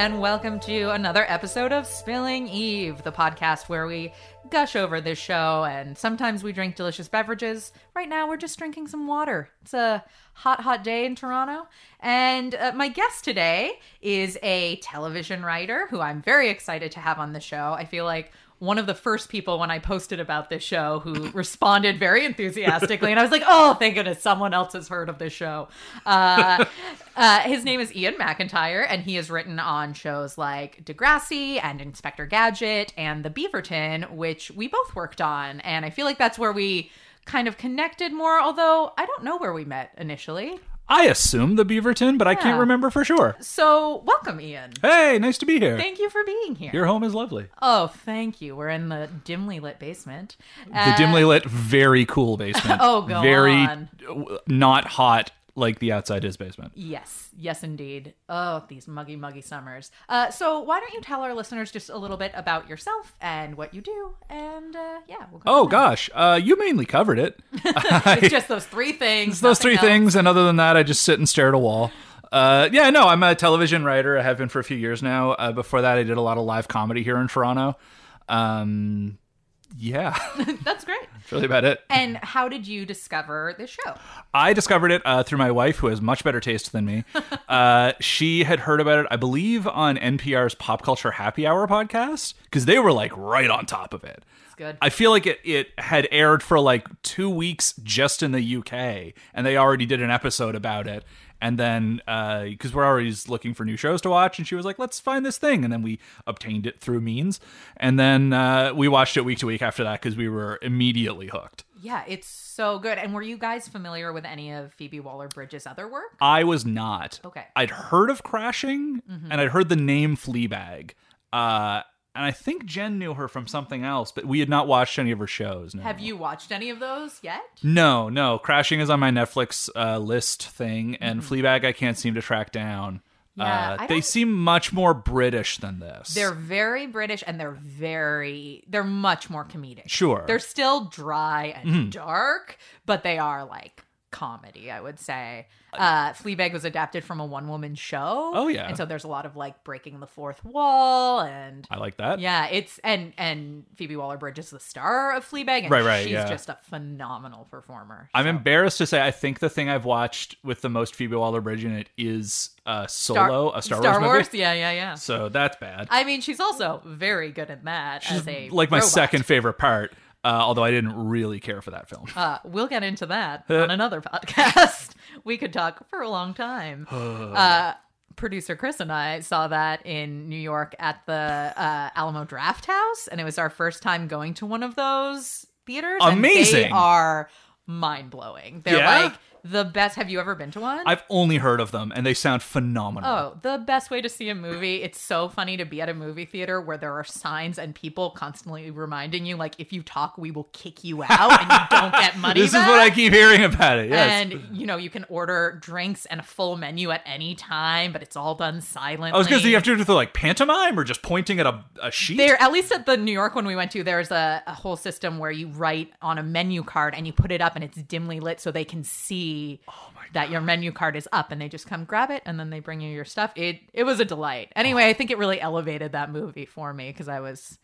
and welcome to another episode of Spilling Eve, the podcast where we gush over this show and sometimes we drink delicious beverages. Right now, we're just drinking some water. It's a hot, hot day in Toronto. And uh, my guest today is a television writer who I'm very excited to have on the show. I feel like one of the first people when I posted about this show who responded very enthusiastically. And I was like, oh, thank goodness someone else has heard of this show. Uh, uh, his name is Ian MacIntyre, and he has written on shows like Degrassi and Inspector Gadget and The Beaverton, which we both worked on. And I feel like that's where we kind of connected more, although I don't know where we met initially. I assume the Beaverton, but I can't remember for sure. So, welcome, Ian. Hey, nice to be here. Thank you for being here. Your home is lovely. Oh, thank you. We're in the dimly lit basement. The dimly lit, very cool basement. Oh, go very on. uh, not hot like the outside his basement. Yes, yes, indeed. Oh, these muggy, muggy summers. Uh, so, why don't you tell our listeners just a little bit about yourself and what you do? And uh, yeah, we'll go. Oh gosh, uh, you mainly covered it. it's just those three things. It's those three else. things, and other than that, I just sit and stare at a wall. Uh, yeah, no, I'm a television writer. I have been for a few years now. Uh, before that, I did a lot of live comedy here in Toronto. Um, yeah, That's great. that's really about it. And how did you discover this show? I discovered it uh, through my wife, who has much better taste than me. uh, she had heard about it, I believe, on NPR's Pop Culture Happy Hour podcast because they were like right on top of it. It's good. I feel like it, it had aired for like two weeks just in the UK, and they already did an episode about it. And then, because we're always looking for new shows to watch, and she was like, let's find this thing. And then we obtained it through means. And then uh, we watched it week to week after that because we were immediately hooked. yeah, it's so good. And were you guys familiar with any of Phoebe Waller Bridge's other work? I was not. Okay. I'd heard of Crashing and I'd heard the name Fleabag. Uh, and I think Jen knew her from something else, but we had not watched any of her shows. No. Have you watched any of those yet? No, no. Crashing is on my Netflix uh, list thing, and Fleabag I can't seem to track down. Mm-hmm. Yeah, uh, they seem much more British than this. They're very British and they're very they're much more comedic. Sure. Mm-hmm. They're still dry and dark, but they are like comedy, I would say. Uh Fleabag was adapted from a one woman show. Oh, yeah. And so there's a lot of like breaking the fourth wall and I like that. yeah, it's and and Phoebe Waller Bridge is the star of Fleabag and Right, right, she's yeah. just a phenomenal performer. I'm So- embarrassed to say I think the thing I've watched with the most Phoebe Waller-Bridge in it is uh, Star- Solo, a Star, Star Wars movie. Yeah, yeah, yeah. So that's bad. I mean, she's also very good at that as a like my robot. second favorite part. Uh, although I didn't really care for that film. Uh, we'll get into that on another podcast. we could talk for a long time. uh, producer Chris and I saw that in New York at the uh, Alamo Draft House, and it was our first time going to one of those theaters. and they Amazing. are mind blowing. They're Yeah? like the best. Have you ever been to one? I've only heard of them, and they sound phenomenal. Oh, the best way to see a movie. It's so funny to be at a movie theater where there are signs and people constantly reminding you, like, if you talk, we will kick you out and you don't get money. this back. is what I keep hearing about it. Yes. And you know, you can order drinks and a full menu at any time, but it's all done silently. I was gonna say you have to do the like pantomime or just pointing at a, a sheet. There, at least at the New York one we went to, there's a, a whole system where you write on a menu card and you put it up and it's dimly lit so they can see Oh that your menu card is up and they just come grab it and then they bring you your stuff. It it was a delight. Anyway, I think it really elevated that movie for me because I was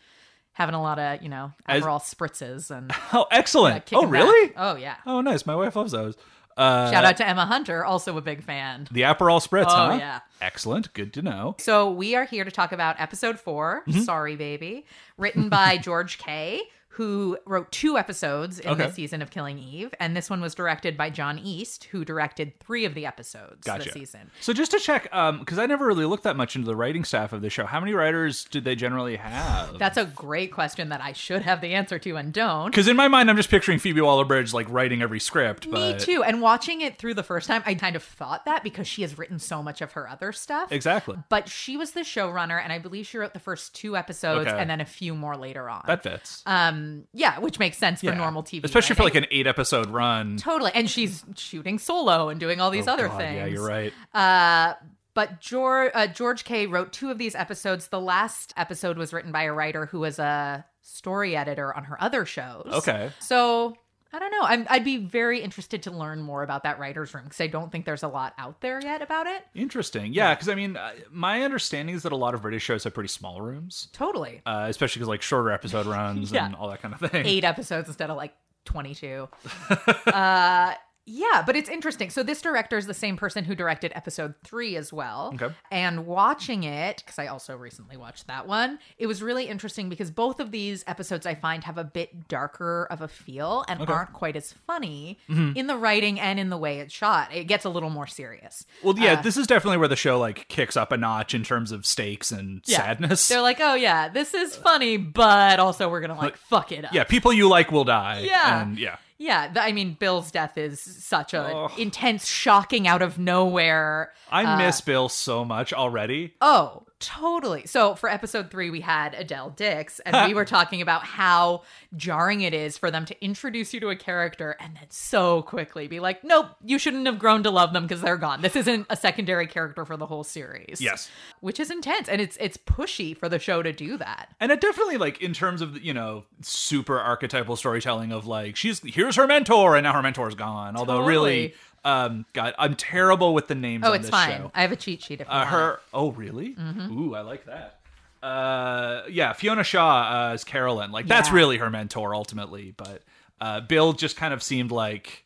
having a lot of you know As- Aperol spritzes and oh, excellent. oh, really? back. Oh yeah. Oh, nice. My wife loves those. Uh, Shout out to Emma Hunter, also a big fan. the Aperol spritz, Oh, huh? yeah. Excellent. Good to know. So we are here to talk about episode 4 Mm-hmm. Sorry Baby, written by George Kay, who wrote two episodes in Okay. this season of Killing Eve, and this one was directed by John East, who directed three of the episodes Gotcha. this season. So just to check, because I never really looked that much into the writing staff of the show. How many writers did they generally have? That's a great question that I should have the answer to and don't. Because in my mind, I'm just picturing Phoebe Waller-Bridge like writing every script. Me too. And watching it through the first time, I kind of thought that because she has written so much of her other stuff. Exactly. But she was the showrunner, and I believe she wrote the first two episodes Okay. and then a few more later on. That fits. um, yeah, which makes sense for Yeah. normal TV, especially for like an eight episode run. Totally. And she's shooting solo and doing all these Oh, other God, things. Yeah, you're right. Uh, but George, uh, George Kay wrote two of these episodes. The last episode was written by a writer who was a story editor on her other shows. Okay. So I don't know. I'm, I'd be very interested to learn more about that writer's room because I don't think there's a lot out there yet about it. Interesting. Yeah, because I mean, my understanding is that a lot of British shows have pretty small rooms, Totally. uh, especially because like shorter episode runs Yeah. and all that kind of thing. Eight episodes instead of like 22. uh, yeah, but it's interesting. So this director is the same person who directed episode three as well. Okay. And watching it, because I also recently watched that one, it was really interesting because both of these episodes I find have a bit darker of a feel and Okay. aren't quite as funny in the writing and in the way it's shot. It gets a little more serious. Well, yeah, Uh, this is definitely where the show like kicks up a notch in terms of stakes and Yeah. sadness. They're like, oh yeah, this is funny, but also we're gonna like fuck it up. yeah, people you like will die. Yeah. and yeah. Yeah, I mean, Bill's death is such a Ugh. intense, shocking, out of nowhere. I uh, miss Bill so much already. Oh, totally. So for episode three, we had Adele Dix, and we were talking about how jarring it is for them to introduce you to a character and then so quickly be like, nope, you shouldn't have grown to love them because they're gone. This isn't a secondary character for the whole series. Yes. Which is intense, and it's it's pushy for the show to do that. And it definitely like in terms of you know super archetypal storytelling of like she's here's her mentor and now her mentor's gone. Although really, um, God, I'm terrible with the names. Oh, on it's this fine. show. I have a cheat sheet if Uh, her. Oh, really? Mm-hmm. Ooh, I like that. Uh, yeah, Fiona Shaw uh, as Carolyn. Like that's Yeah. really her mentor ultimately, but uh, Bill just kind of seemed like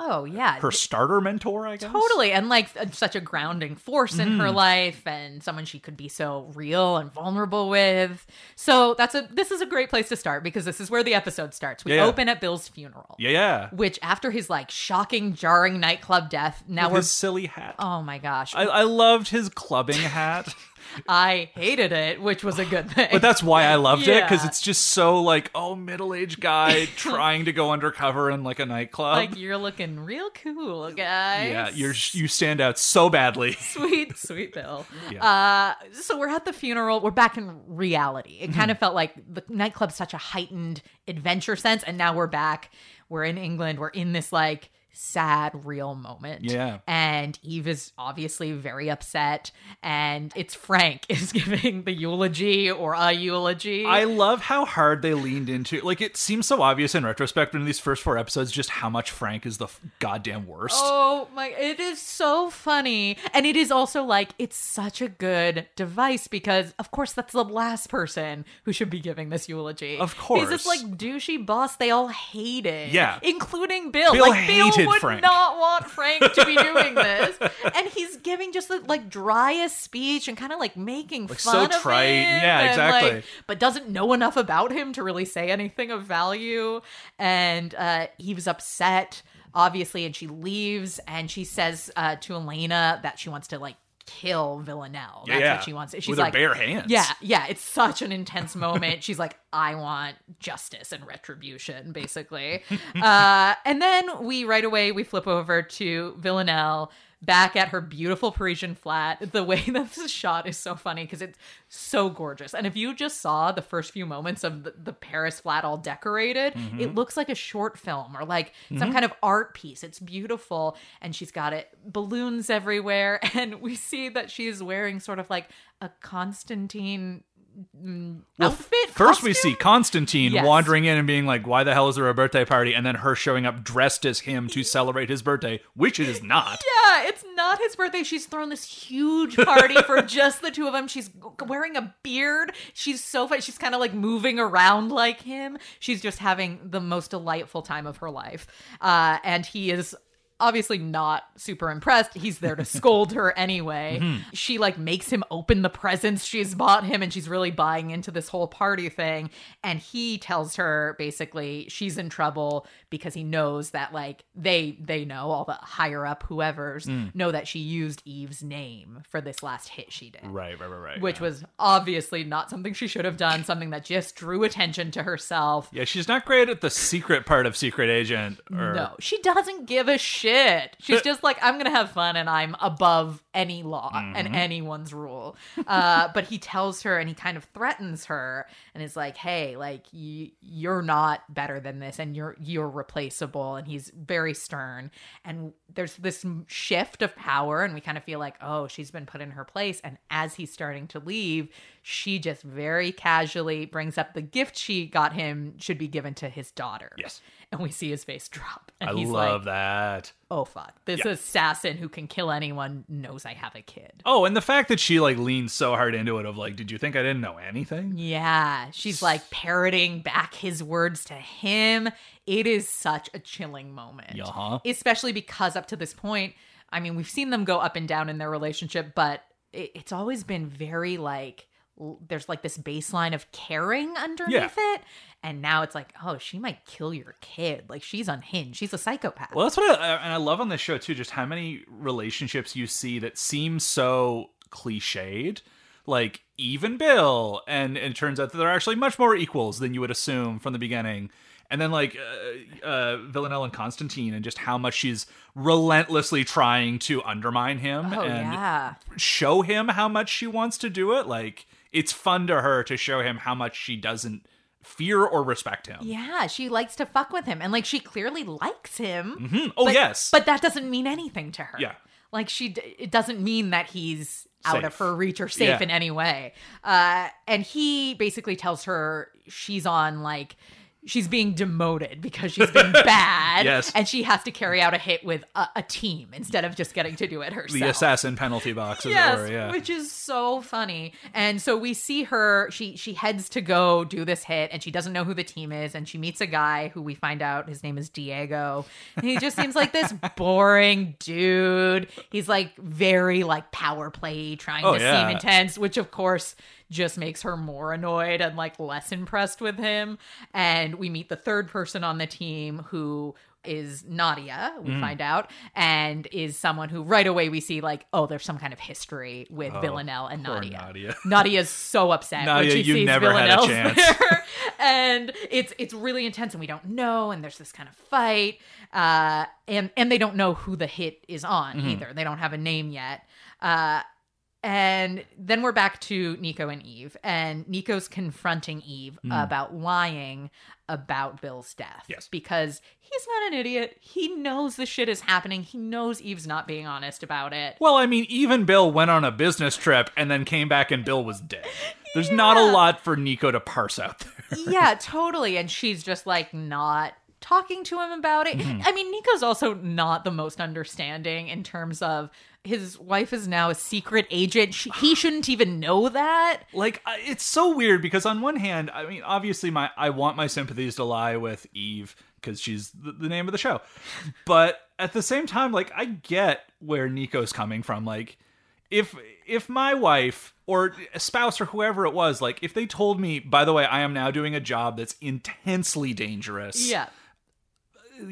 Oh yeah, her starter mentor. I guess. Totally. And like such a grounding force in Mm-hmm. her life and someone she could be so real and vulnerable with. So that's a this is a great place to start because this is where the episode starts. We Yeah. open at Bill's funeral. Yeah, yeah. Which after his like shocking, jarring nightclub death, now With we're his silly hat. Oh my gosh. I, I loved his clubbing hat. I hated it, which was a good thing. But that's why I loved it because it's just so like, oh, middle aged guy trying to go undercover in like a nightclub. like you're looking real cool, guys. yeah, you're you stand out so badly. sweet, sweet Bill. Yeah. Uh, so we're at the funeral. We're back in reality. It kind of felt like the nightclub's such a heightened adventure sense, and now we're back. We're in England. We're in this like sad, real moment. Yeah. And Eve is obviously very upset, and it's Frank is giving the eulogy or a eulogy. I love how hard they leaned into. Like it seems so obvious in retrospect in these first four episodes just how much Frank is the f- goddamn worst. Oh my, it is so funny. And it is also like, it's such a good device because, of course, that's the last person who should be giving this eulogy. Of course. He's this like douchey boss they all hated. Yeah. Including Bill. Bill like, Bill hated would Frank. not want Frank to be doing this. and he's giving just the like driest speech and kind of like making Like, fun so of trite. him. Yeah, and, exactly. like, but doesn't know enough about him to really say anything of value. And uh, he was upset, obviously, and she leaves and she says uh, to Elena that she wants to like kill Villanelle. That's yeah, what she wants. She's with like, her bare hands. yeah, yeah. It's such an intense moment. She's like, I want justice and retribution, basically. uh, and then we right away we flip over to Villanelle back at her beautiful Parisian flat. The way that this is shot is so funny because it's so gorgeous. And if you just saw the first few moments of the, the Paris flat all decorated, mm-hmm. it looks like a short film or like some mm-hmm. kind of art piece. It's beautiful. And she's got it balloons everywhere. And we see that she's wearing sort of like a Constantine mm, Well, outfit. First, we see Constantine Yes. wandering in and being like, "Why the hell is there a birthday party?" And then her showing up dressed as him to celebrate his birthday, which it is not. Yeah, it's not his birthday. She's thrown this huge party for just the two of them. She's wearing a beard. She's so funny. She's kind of like moving around like him. She's just having the most delightful time of her life. Uh, and he is obviously not super impressed. He's there to scold her anyway. Mm-hmm. She like makes him open the presents she's bought him and she's really buying into this whole party thing. And he tells her basically she's in trouble because he knows that like they they know all the higher up whoever's Mm. know that she used Eve's name for this last hit she did. Right, right, right, right. Which yeah. was obviously not something she should have done, something that just drew attention to herself. yeah, she's not great at the secret part of Secret Agent. Or, No, she doesn't give a shit. She's just like, I'm gonna have fun and I'm above any law Mm-hmm. and anyone's rule. Uh, but he tells her and he kind of threatens her and is like, "Hey, like you, you're not better than this, and you're you're replaceable." And he's very stern. And there's this shift of power, and we kind of feel like, "Oh, she's been put in her place." And as he's starting to leave, she just very casually brings up the gift she got him should be given to his daughter. Yes. And we see his face drop. And I he's love like, that. oh, fuck. This Yeah. assassin who can kill anyone knows I have a kid. Oh, and the fact that she like leans so hard into it of like, did you think I didn't know anything? Yeah. She's like parroting back his words to him. It is such a chilling moment. Uh-huh. Especially because up to this point, I mean, we've seen them go up and down in their relationship, but it, it's always been very like, there's like this baseline of caring underneath it. And now it's like, oh, she might kill your kid. Like she's unhinged. She's a psychopath. Well, that's what I, and I love on this show too. Just how many relationships you see that seem so cliched, like even Bill, and, and it turns out that they're actually much more equals than you would assume from the beginning. And then like uh, uh, Villanelle and Constantine, and just how much she's relentlessly trying to undermine him oh, and yeah. show him how much she wants to do it. Like it's fun to her to show him how much she doesn't fear or respect him. Yeah, she likes to fuck with him, and like she clearly likes him. Hmm. Oh but- yes, but that doesn't mean anything to her. Yeah. like she, it doesn't mean that he's out Safe. of her reach or safe Yeah. in any way. Uh, and he basically tells her she's on like. She's being demoted because she's been bad, Yes. and she has to carry out a hit with a, a team instead of just getting to do it herself. the assassin penalty box, yes, were. Yeah. which is so funny. And so we see her. She she heads to go do this hit, and she doesn't know who the team is. And she meets a guy who we find out his name is Diego. And he just seems like this boring dude. He's like very like power play, trying Oh, to yeah. seem intense, which of course just makes her more annoyed and like less impressed with him. And we meet the third person on the team who is Nadia, we Mm. find out, and is someone who right away we see like, oh, there's some kind of history with Villanelle and Oh, Nadia. Nadia. Nadia's so upset Nadia, when she you sees never had a Villanelle's chance. there. and it's it's really intense and we don't know and there's this kind of fight. Uh and and they don't know who the hit is on Mm-hmm. either. They don't have a name yet. Uh and then we're back to Nico and Eve, and Nico's confronting Eve hmm. about lying about Bill's death. Yes. Because he's not an idiot. He knows the shit is happening. He knows Eve's not being honest about it. Well, I mean, even Bill went on a business trip and then came back and Bill was dead. There's not a lot for Nico to parse out there. yeah, totally. And she's just like not talking to him about it. Mm-hmm. I mean, Nico's also not the most understanding in terms of his wife is now a secret agent. She, he shouldn't even know that. Like, it's so weird because on one hand, I mean, obviously, my I want my sympathies to lie with Eve because she's the, the name of the show, but at the same time, like, I get where Nico's coming from. Like, if if my wife or a spouse or whoever it was, like, if they told me, by the way, I am now doing a job that's intensely dangerous, Yeah.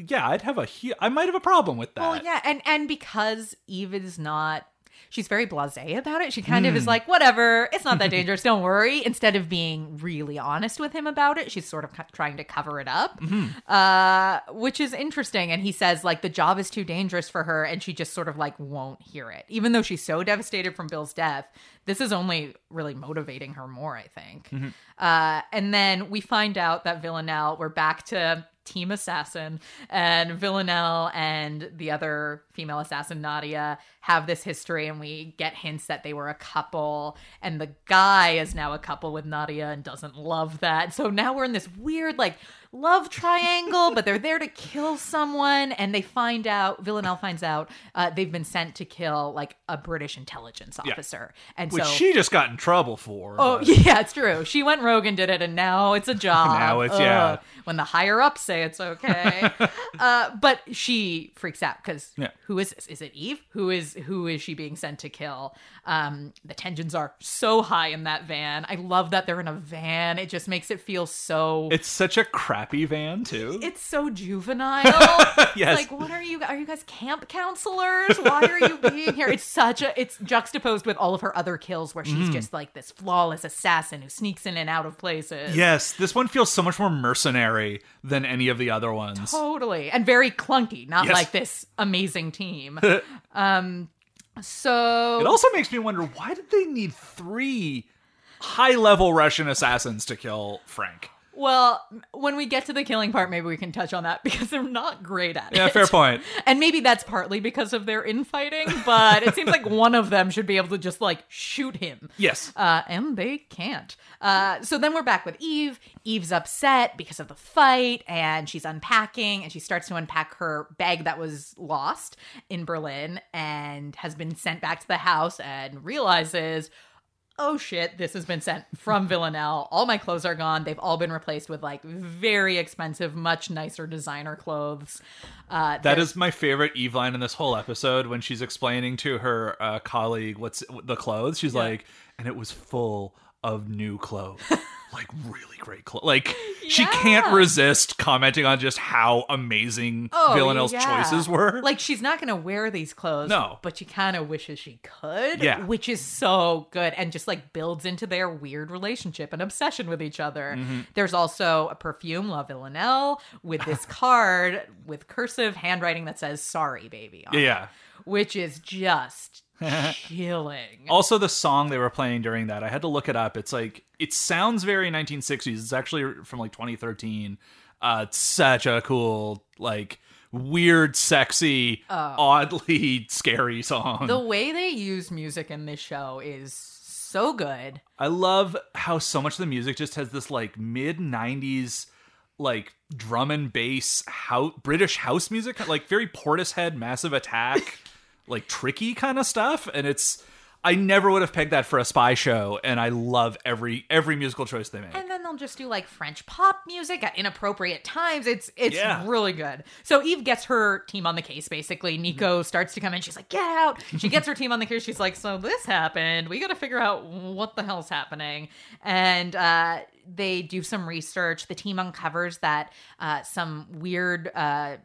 Yeah, I'd have a hu- I might have a problem with that. Well, yeah, and and because Eve is not she's very blasé about it. She kind of Hmm. is like, whatever, it's not that dangerous, don't worry. Instead of being really honest with him about it, she's sort of trying to cover it up, Mm-hmm. uh, which is interesting. And he says like the job is too dangerous for her, and she just sort of like won't hear it, even though she's so devastated from Bill's death. This is only really motivating her more, I think. Mm-hmm. Uh, and then we find out that Villanelle, we're back to Team Assassin, and Villanelle and the other female assassin, Nadia, have this history, and we get hints that they were a couple, and the guy is now a couple with Nadia and doesn't love that. So now we're in this weird, like, love triangle, but they're there to kill someone, and they find out, Villanelle finds out uh, they've been sent to kill, like, a British intelligence Yeah. officer. And which so. she just got in trouble for. Oh but- yeah, it's true. She went rogue and did it, and now it's a job. Now it's- yeah. When the higher ups say it's okay, uh, but she freaks out because Yeah. who is this? Is it Eve? Who is who is she being sent to kill? Um, the tensions are so high in that van. I love that they're in a van. It just makes it feel so. It's such a crappy van too. it's so juvenile. Yes. Like, what are you? Are you guys camp counselors? Why are you being here? It's such a. It's juxtaposed with all of her other kills, where Mm. she's just like this flawless assassin who sneaks in and out of places. yes, this one feels so much more mercenary than any of the other ones. Totally. And very clunky, not Yes. like this amazing team. um So It also makes me wonder why did they need three high level Russian assassins to kill Frank? Well, when we get to the killing part, maybe we can touch on that because they're not great at it. Yeah, fair point. And maybe that's partly because of their infighting, but it seems like one of them should be able to just like shoot him. Yes. Uh, and they can't. Uh, so then we're back with Eve. Eve's upset because of the fight, and she's unpacking, and she starts to unpack her bag that was lost in Berlin and has been sent back to the house, and realizes, oh shit, this has been sent from Villanelle. All my clothes are gone. They've all been replaced with like very expensive, much nicer designer clothes. Uh, That is my favorite Eve line in this whole episode when she's explaining to her uh, colleague what's the clothes. She's like, and it was full of new clothes. like really great clothes. Like she can't resist commenting on just how amazing Oh, Villanelle's yeah. choices were. Like she's not going to wear these clothes. No. But she kind of wishes she could. Yeah. Which is so good and just like builds into their weird relationship and obsession with each other. Mm-hmm. There's also a perfume, La Villanelle, with this card with cursive handwriting that says sorry, baby. yeah, it, yeah. Which is just chilling. Also, the song they were playing during that, I had to look it up. It's like it sounds very 1960s. It's actually from like 2013. Uh, it's such a cool, like weird, sexy, oddly scary song. Oh. the way they use music in this show is so good. I love how so much of the music just has this like mid 90s like drum and bass how British house music, like very Portishead, Massive Attack, like tricky kind of stuff. And it's I never would have pegged that for a spy show, and I love every every musical choice they make. And then they'll just do like French pop music at inappropriate times. It's it's Yeah. really good. So Eve gets her team on the case. Basically, Nico starts to come in. She's like, "Get out!" She gets her team on the case. She's like, "So this happened. We got to figure out what the hell's happening." And uh, they do some research. The team uncovers that uh, some weird. Uh,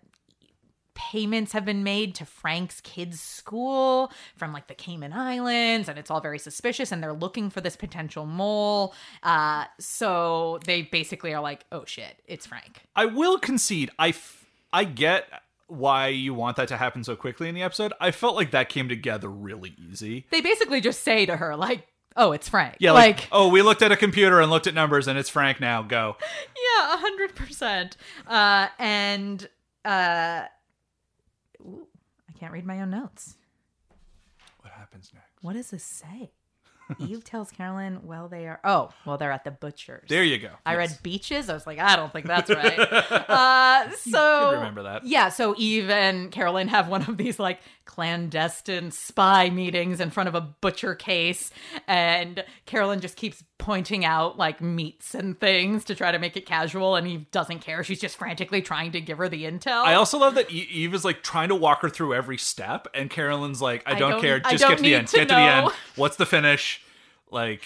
payments have been made to Frank's kids' school from like the Cayman Islands, and it's all very suspicious. And they're looking for this potential mole. Uh, so they basically are like, "Oh shit, it's Frank." I will concede, I f- I get why you want that to happen so quickly in the episode. I felt like that came together really easy. They basically just say to her like, "Oh, it's Frank." Yeah, like, like oh, we looked at a computer and looked at numbers, and it's Frank now. Go. yeah, a hundred percent. Uh, and uh, ooh, I can't read my own notes. What happens next? What does this say? Eve tells Carolyn, well, they are. Oh, well, they're at the butcher's. There you go. I Yes. read beaches. I was like, I don't think that's right. uh, so remember that. Yeah. So Eve and Carolyn have one of these like clandestine spy meetings in front of a butcher case, and Carolyn just keeps pointing out like meats and things to try to make it casual, and Eve doesn't care. She's just frantically trying to give her the intel. I also love that Eve is like trying to walk her through every step, and Carolyn's like, "I I don't, don't- care. I Just don't get to the end. to get to the end. What's the finish? Like,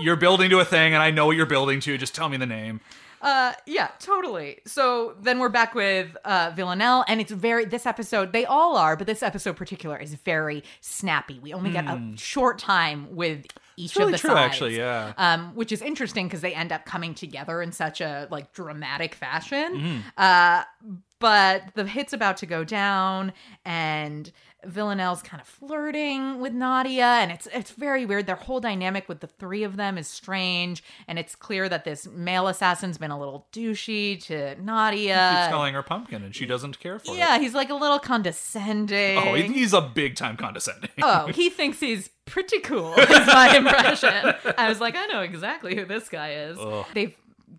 you're building to a thing, and I know what you're building to. Just tell me the name." Uh, yeah, totally. So then we're back with uh, Villanelle, and it's very this episode. They all are, but this episode particular is very snappy. We only get a short time with each Hmm. really of the true, sides, actually, yeah. Um, which is interesting because they end up coming together in such a like dramatic fashion. Mm-hmm. Uh, but the hit's about to go down, and Villanelle's kind of flirting with Nadia, and it's it's very weird. Their whole dynamic with the three of them is strange, and it's clear that this male assassin's been a little douchey to Nadia. Keeps calling her pumpkin, and she doesn't care for it. yeah, he's like a little condescending. Oh, he's a big time condescending. Oh, he thinks he's pretty cool, is my impression. I was like, I know exactly who this guy is. Ugh. They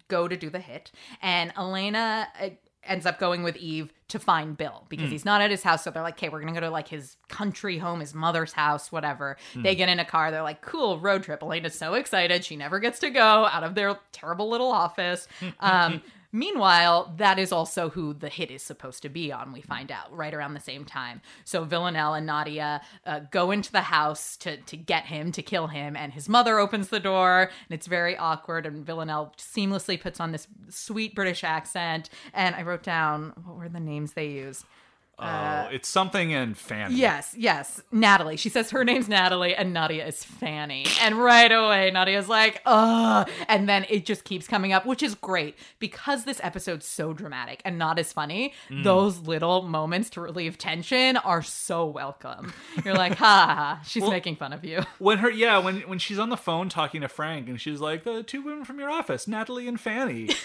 go to do the hit, and Elena uh, ends up going with Eve to find Bill because he's not at his house. So they're like, okay, we're going to go to like his country home, his mother's house, whatever. They get in a car. They're like, cool, road trip. Elena's so excited. She never gets to go out of their terrible little office. Um, Meanwhile, that is also who the hit is supposed to be on, we find out right around the same time. So Villanelle and Nadia uh, go into the house to, to get him, to kill him, and his mother opens the door, and it's very awkward. And Villanelle seamlessly puts on this sweet British accent. And I wrote down what were the names they use? Oh, it's something in Fanny. Yes, yes. Natalie. She says her name's Natalie and Nadia is Fanny. And right away, Nadia's like, ugh. And then it just keeps coming up, which is great because this episode's so dramatic and not as funny. Mm. Those little moments to relieve tension are so welcome. You're like, ha ha, ha. She's making fun of you. When her yeah, when when she's on the phone talking to Frank and she's like, the two women from your office, Natalie and Fanny.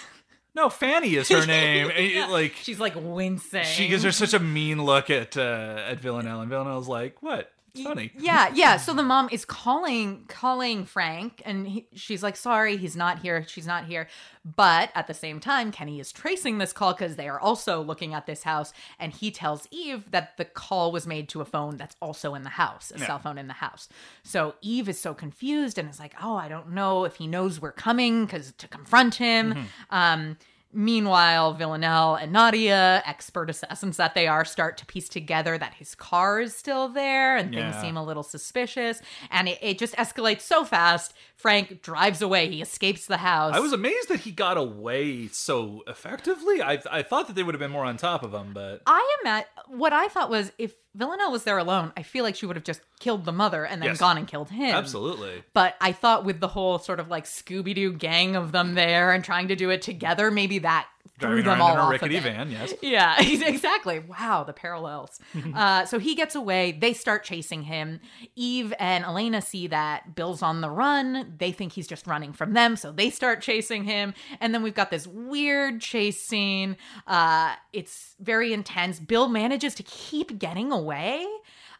no, Fanny is her name. It, like She's like wincing. she gives her such a mean look at uh, at Villanelle, and Villanelle's like, "What? Funny." yeah, yeah. So the mom is calling calling Frank, and he, she's like, "Sorry, he's not here. She's not here." But at the same time, Kenny is tracing this call because they are also looking at this house, and he tells Eve that the call was made to a phone that's also in the house, a Yeah. cell phone in the house. So Eve is so confused and is like, "Oh, I don't know if he knows we're coming because to confront him." Mm-hmm. Um, Meanwhile, Villanelle and Nadia, expert assassins that they are, start to piece together that his car is still there and things seem a little suspicious. And it, it just escalates so fast. Frank drives away. He escapes the house. I was amazed that he got away so effectively. I I thought that they would have been more on top of him, but I am at what I thought was if Villanelle was there alone, I feel like she would have just killed the mother and then Yes. gone and killed him. absolutely. But I thought with the whole sort of like Scooby Doo gang of them there and trying to do it together, maybe that Driving them around all in a off rickety van, yes. Yeah, exactly. Wow, the parallels. uh, so he gets away. They start chasing him. Eve and Elena see that Bill's on the run. They think he's just running from them, so they start chasing him. And then we've got this weird chase scene. Uh, it's very intense. Bill manages to keep getting away.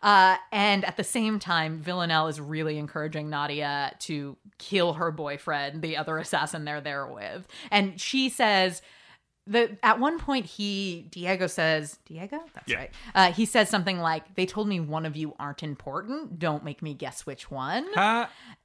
Uh, and at the same time, Villanelle is really encouraging Nadia to kill her boyfriend, the other assassin they're there with. And she says, the at one point he Diego says Diego? That's Yeah. right. Uh, he says something like they told me one of you aren't important. Don't make me guess which one.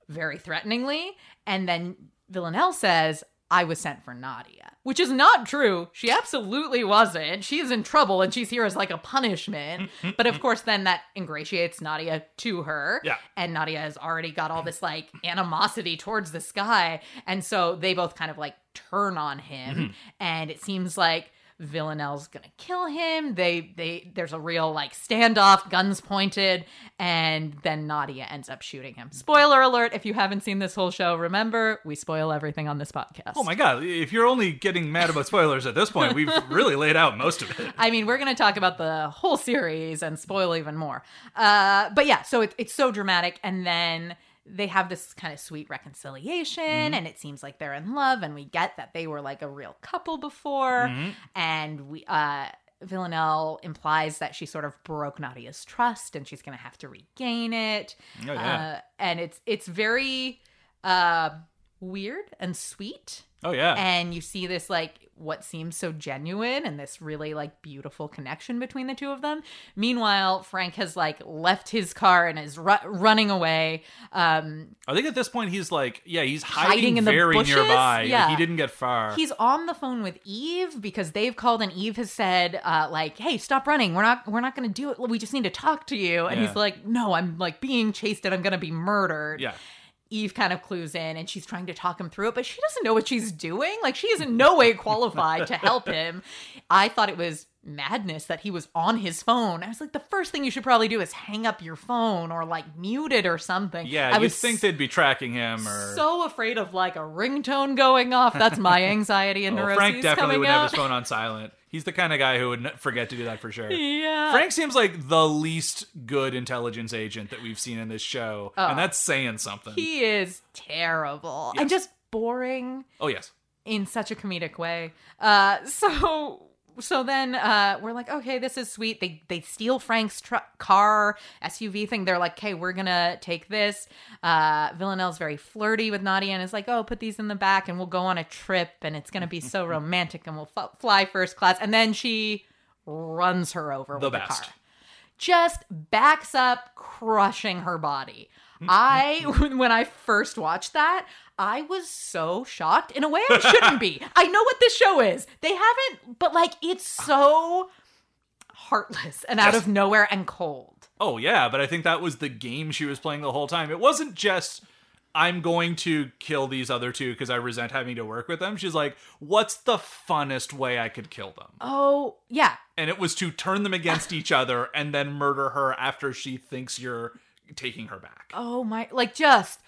Very threateningly. And then Villanelle says I was sent for Nadia which is not true. She absolutely wasn't. She is in trouble and she's here as like a punishment. But of course then that ingratiates Nadia to her. Yeah. and Nadia has already got all this like animosity towards this guy. And so they both kind of like turn on him. Mm-hmm. And it seems like Villanelle's gonna kill him. They they there's a real like standoff, guns pointed, and then Nadia ends up shooting him. Spoiler alert, if you haven't seen this whole show, remember we spoil everything on this podcast. Oh my god! If you're only getting mad about spoilers at this point, we've really laid out most of it. I mean, we're to talk about the whole series and spoil even more. Uh, but yeah, so it, it's so dramatic. And then they have this kind of sweet reconciliation, and it seems like they're in love. And we get that they were like a real couple before. And we, uh, Villanelle implies that she sort of broke Nadia's trust and she's going to have to regain it. Oh, yeah. Uh, and it's it's very uh, weird and sweet Oh yeah. and you see this like what seems so genuine and this really like beautiful connection between the two of them meanwhile frank has like left his car and is ru- running away um I think at this point he's like, yeah, he's Hiding hiding, in the very bushes? nearby. Yeah. He didn't get far. he's on the phone with eve because they've called and eve has said uh like hey stop running we're not we're not gonna do it we just need to talk to you and Yeah. he's like no i'm like being chased and i'm gonna be murdered yeah. Eve kind of clues in and she's trying to talk him through it, but she doesn't know what she's doing. Like, she is in no way qualified to help him. I thought it was madness that he was on his phone. I was like, the first thing you should probably do is hang up your phone or like mute it or something. Yeah, I you'd think they'd be tracking him or so afraid of like a ringtone going off. That's my anxiety and Well, neuroses Frank definitely would out. have his phone on silent. He's the kind of guy who would forget to do that for sure. Yeah. Frank seems like the least good intelligence agent that we've seen in this show, and that's saying something. Oh. He is terrible and just boring. oh yes, in such a comedic way. Uh, so so then uh, we're like, okay, this is sweet. They they steal Frank's truck, car, SUV thing. They're like, okay, we're gonna take this. Uh, Villanelle's very flirty with Nadia and is like, oh, put these in the back and we'll go on a trip and it's gonna be so romantic and we'll f- fly first class. And then she runs her over The with best. the car just backs up, crushing her body. I, when I first watched that, I was so shocked in a way I shouldn't be. I know what this show is. They haven't, but like, it's so heartless and out of nowhere and cold. oh yeah, but I think that was the game she was playing the whole time. It wasn't just I'm going to kill these other two because I resent having to work with them. She's like, what's the funnest way I could kill them? Oh, yeah. And it was to turn them against each other and then murder her after she thinks you're taking her back. Oh my, like just,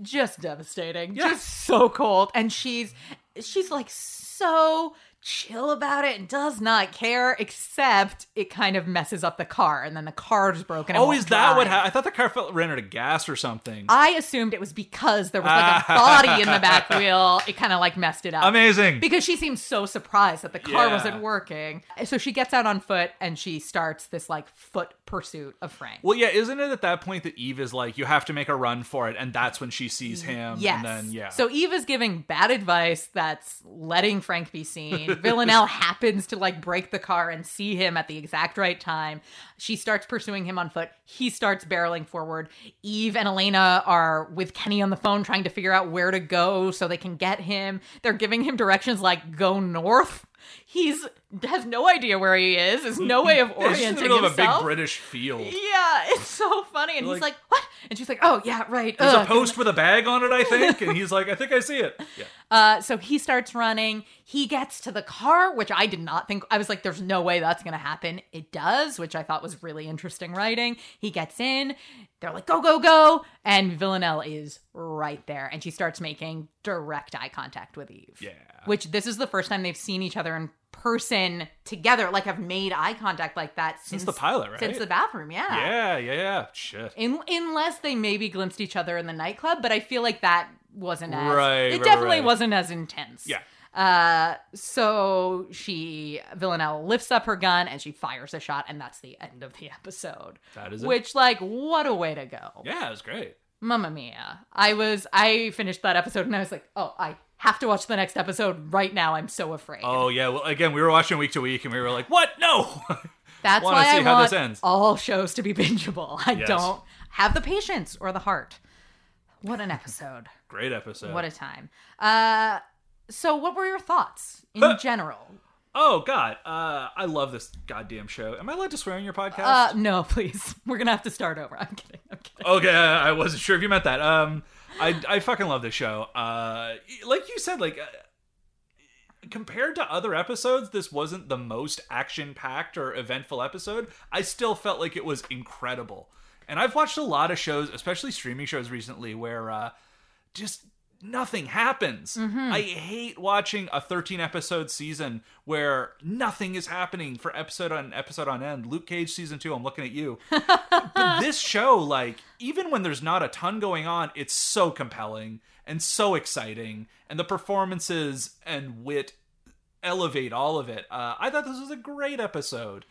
just devastating. Yeah. Just so cold. And she's, she's like so chill about it and does not care, except it kind of messes up the car and then the car's broken. and Oh, is that what drive. happened? I thought the car felt ran out of gas or something. I assumed it was because there was like a body in the back wheel. It kind of like messed it up. Amazing. Because she seems so surprised that the car Yeah. wasn't working. So she gets out on foot and she starts this like foot pursuit of Frank. well, yeah, isn't it at that point that Eve is like, you have to make a run for it, and that's when she sees him. Yes. And then, yeah. So Eve is giving bad advice that's letting Frank be seen. Villanelle happens to like break the car and see him at the exact right time. She starts pursuing him on foot. He starts barreling forward. Eve and Elena are with Kenny on the phone trying to figure out where to go so they can get him. They're giving him directions like go north. He's has no idea where he is. There's no way of Yeah, she's in the orienting middle of a big British field. yeah, it's so funny. And he's Like- like, "What?" And she's like, "Oh yeah, right." There's Ugh, a post with a bag on it, I think, and he's like, I think I see it. Yeah. Uh, so he starts running. He gets to the car, which I did not think. I was like, "There's no way that's going to happen." It does, which I thought was really interesting writing. He gets in. They're like, "Go, go, go!" And Villanelle is right there, and she starts making direct eye contact with Eve. Yeah. Which this is the first time they've seen each other in person together. Like have made eye contact like that since, the pilot, right? Since the bathroom, yeah. Yeah, yeah, yeah. Shit. In, unless they maybe glimpsed each other in the nightclub, but I feel like that wasn't as Right, it right, definitely right. wasn't as intense. Yeah. Uh so she Villanelle lifts up her gun and she fires a shot and that's the end of the episode. That is it. Which like what a way to go. Yeah, it was great. Mamma mia. I was I finished that episode and I was like, "Oh, I have to watch the next episode right now. I'm so afraid." Oh yeah. Well, again, we were watching week to week, and we were like, "What? No." That's why see I how want this ends. all shows to be bingeable. I Yes. don't have the patience or the heart. What an episode. great episode. What a time. Uh, so what were your thoughts in general? oh God, uh, I love this goddamn show. Am I allowed to swear on your podcast? Uh, no, please. We're gonna have to start over. I'm kidding. I'm kidding. okay, I wasn't sure if you meant that. Um, I I fucking love this show. Uh, like you said, like. Uh, Compared to other episodes, this wasn't the most action packed or eventful episode. I still felt like it was incredible. And I've watched a lot of shows, especially streaming shows recently, where uh, just nothing happens. I hate watching a 13 episode season where nothing is happening for episode on episode on end. Luke Cage season 2, I'm looking at you. but this show like even when there's not a ton going on, it's so compelling and so exciting and the performances and wit elevate all of it. Uh, I thought this was a great episode.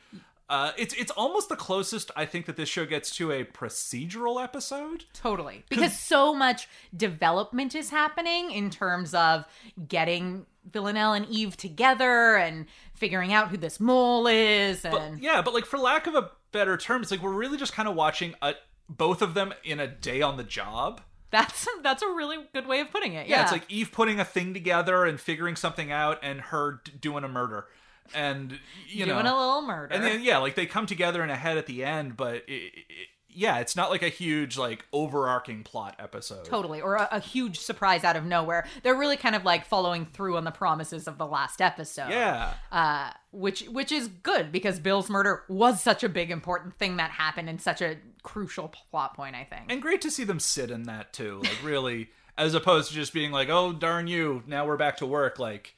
Uh, it's it's almost the closest I think that this show gets to a procedural episode. Totally. Because so much development is happening in terms of getting Villanelle and Eve together and figuring out who this mole is and But yeah, but like for lack of a better term, it's like we're really just kind of watching a, both of them in a day on the job. that's that's a really good way of putting it. Yeah, Yeah, it's like Eve putting a thing together and figuring something out, and her d- doing a murder, and you doing know, a little murder. and then yeah, like they come together in a head at the end, but it, it, yeah, it's not like a huge like overarching plot episode. Totally, or a, a huge surprise out of nowhere. They're really kind of like following through on the promises of the last episode. Yeah, uh, which which is good because Bill's murder was such a big important thing that happened and such a crucial plot point. I think. and great to see them sit in that too, like really, as opposed to just being like, oh darn you, now we're back to work. Like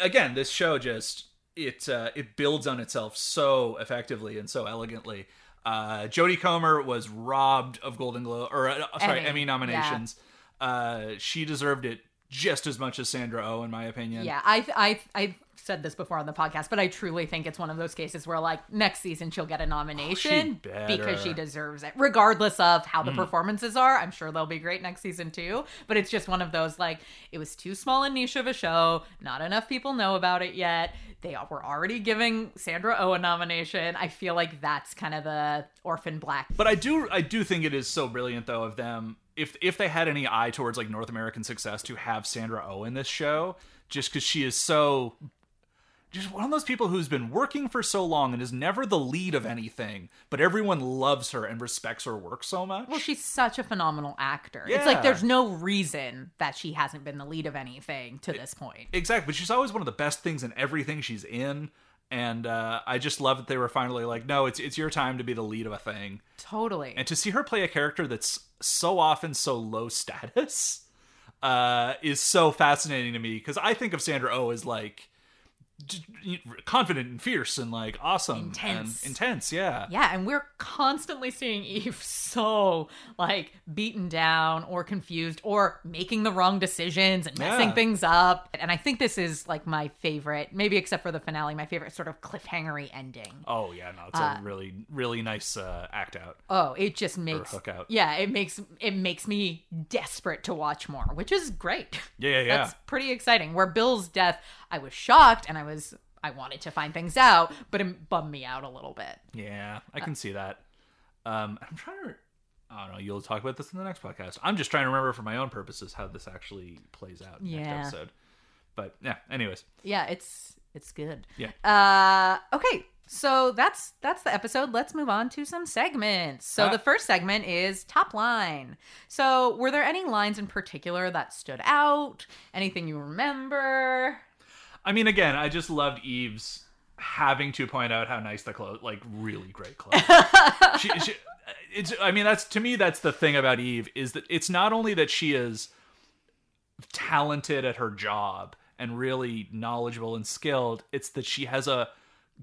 again, this show just it uh, it builds on itself so effectively and so elegantly. Uh, Jodie Comer was robbed of Golden Globe or uh, sorry Emmy, Emmy, nominations. Uh, she deserved it just as much as Sandra Oh, in my opinion. Yeah, I I I said this before on the podcast, but I truly think it's one of those cases where like next season she'll get a nomination oh, better. because she deserves it, regardless of how the hmm. performances are. I'm sure they'll be great next season too. But it's just one of those like it was too small and niche of a show. Not enough people know about it yet. They were already giving Sandra Oh a nomination. I feel like that's kind of the orphan black. But I do I do think it is so brilliant though of them if if they had any eye towards like North American success to have Sandra Oh in this show just cuz she is so just one of those people who's been working for so long and is never the lead of anything, but everyone loves her and respects her work so much. Well, she's such a phenomenal actor. It's like there's no reason that she hasn't been the lead of anything to this point. Exactly, but she's always one of the best things in everything she's in. And uh, I just love that they were finally like, no, it's it's your time to be the lead of a thing. Totally. And to see her play a character that's so often so low status uh, is so fascinating to me because I think of Sandra Oh as like confident and fierce and like awesome Intense. and intense. Yeah. Yeah, and we're constantly seeing Eve so like beaten down or confused or making the wrong decisions and messing Yeah. things up. And I think this is like my favorite, maybe except for the finale, my favorite sort of cliffhangery ending. Oh yeah, no, it's a really really nice uh, act out. Oh, it just makes hook out. Yeah, it makes it makes me desperate to watch more, which is great. Yeah, yeah, yeah. That's pretty exciting. Where Bill's death, I was shocked and I was I wanted to find things out, but it bummed me out a little bit. Yeah, I can see that. Um, I'm trying to. I don't know. You'll talk about this in the next podcast. I'm just trying to remember for my own purposes how this actually plays out in the Yeah. next episode. But yeah. Anyways, Yeah, it's it's good. Yeah. Uh okay. So that's that's the episode. Let's move on to some segments. So Ah. the first segment is top line. So were there any lines in particular that stood out? Anything you remember? I mean, again, I just loved Eve's having to point out how nice the clothes, like really great clothes. she, she, it's. I mean, that's to me. That's the thing about Eve is that it's not only that she is talented at her job and really knowledgeable and skilled. It's that she has a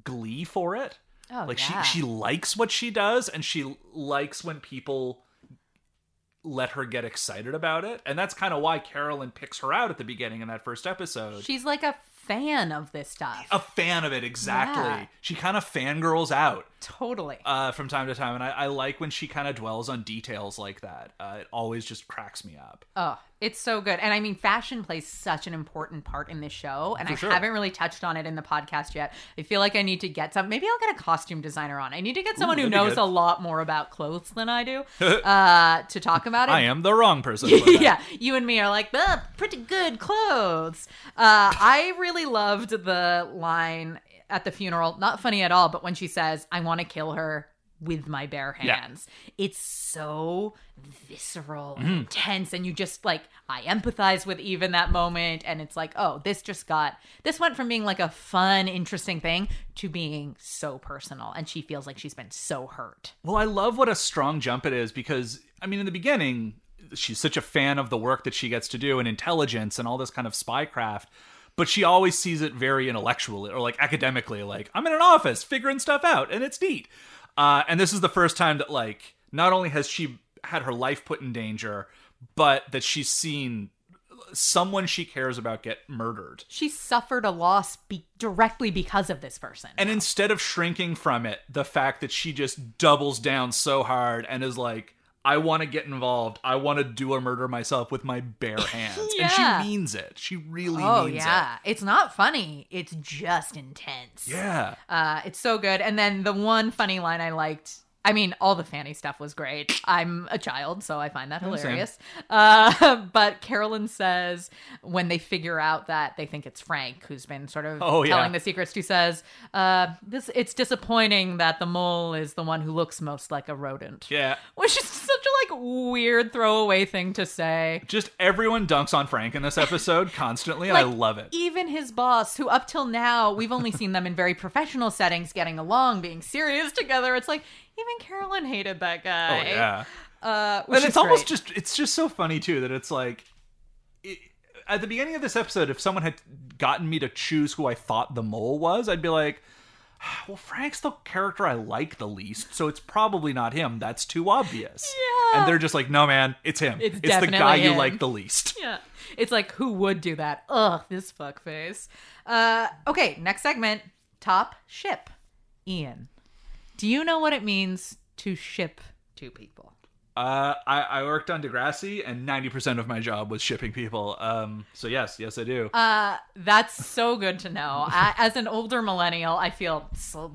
glee for it. Oh, like yeah. she she likes what she does, and she likes when people let her get excited about it. And that's kind of why Carolyn picks her out at the beginning in that first episode She's like a fan of this stuff. a fan of it exactly. Yeah. She kind of fangirls out Totally. uh, from time to time, and I, I like when she kind of dwells on details like that. Uh, it always just cracks me up. Oh, it's so good. And I mean, fashion plays such an important part in this show. And I sure. haven't really touched on it in the podcast yet. I feel like I need to get some. Maybe I'll get a costume designer on. I need to get someone who knows a lot more about clothes than I do uh, to talk about it. I am the wrong person. for that. yeah, you and me are like, the pretty good clothes. Uh, I really loved the line at the funeral. Not funny at all, but when she says, I want to kill her with my bare Yeah. hands. It's so visceral Mm-hmm. and intense. And you just like, I empathize with even that moment. And it's like, oh, this just got, this went from being like a fun, interesting thing to being so personal. And she feels like she's been so hurt. Well, I love what a strong jump it is because, I mean, in the beginning, she's such a fan of the work that she gets to do and intelligence and all this kind of spycraft. But she always sees it very intellectually or like academically, like, I'm in an office figuring stuff out and it's neat. Uh, and this is the first time that, like, not only has she had her life put in danger, but that she's seen someone she cares about get murdered. She suffered a loss be- directly because of this person. And instead of shrinking from it, the fact that she just doubles down so hard and is like, I want to get involved. I want to do a murder myself with my bare hands. Yeah. And she means it. She really Oh means yeah, it's not funny. It's just intense. Yeah. uh, it's so good. And then the one funny line I liked. I mean, all the Fanny stuff was great. I'm a child, so I find that hilarious. Uh, but Carolyn says when they figure out that they think it's Frank who's been sort of Oh, yeah. telling the secrets, she says, uh, "This it's disappointing that the mole is the one who looks most like a rodent." Yeah. which is such weird throwaway thing to say. Just everyone dunks on Frank in this episode constantly, and I love it. Even his boss, who up till now we've only seen them in very professional settings, getting along, being serious together. It's like even Carolyn hated that guy. Oh, yeah. uh, and it's almost great. just it's just so funny too that it's like it, at the beginning of this episode if someone had gotten me to choose who i thought the mole was i'd be like well frank's the character i like the least so it's probably not him that's too obvious Yeah. and they're just like no man it's him It's the guy definitely you like the least yeah. It's like who would do that? Ugh, this fuckface. Uh, okay, next segment: top ship. Ian, do you know what it means to ship two people? Uh, I, I worked on degrassi and 90% of my job was shipping people um, so yes yes i do Uh, that's so good to know. I, as an older millennial, I feel so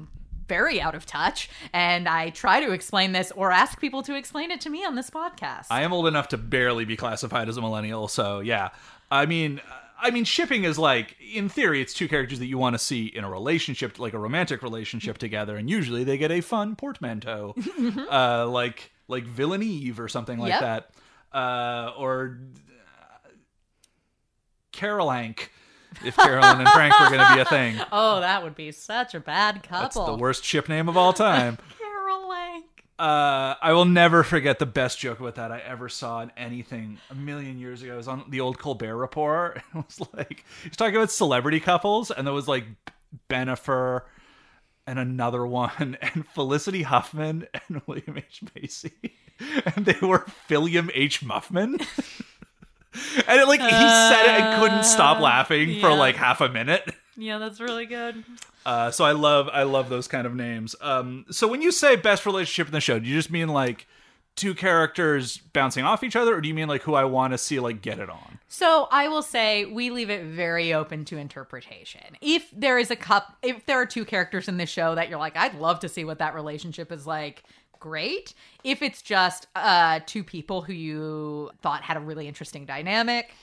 very out of touch, and I try to explain this or ask people to explain it to me on this podcast. I am old enough to barely be classified as a millennial, so yeah. I mean, I mean, shipping is like, in theory, it's two characters that you want to see in a relationship, like a romantic relationship together, and usually they get a fun portmanteau, uh, like like Villaneve or something like Yep. that, uh, or uh, Carolank, if Carolyn and Frank were going to be a thing. Oh, that would be such a bad That's couple. the worst ship name of all time. Carol Wank. Uh, I will never forget the best joke about that I ever saw in anything a million years ago. It was on the old Colbert Report. It was like he was talking about celebrity couples, and there was like Bennifer and another one, and Felicity Huffman and William H Macy, and they were Filliam H Muffman. and it, like he said it, I couldn't stop laughing for yeah. like half a minute. Yeah, that's really good. Uh, so I love I love those kind of names. Um, so when you say best relationship in the show, do you just mean like two characters bouncing off each other, or do you mean like who I want to see like get it on? So I will say we leave it very open to interpretation. If there is a cup, if there are two characters in this show that you're like, I'd love to see what that relationship is like. Great. If it's just uh, two people who you thought had a really interesting dynamic,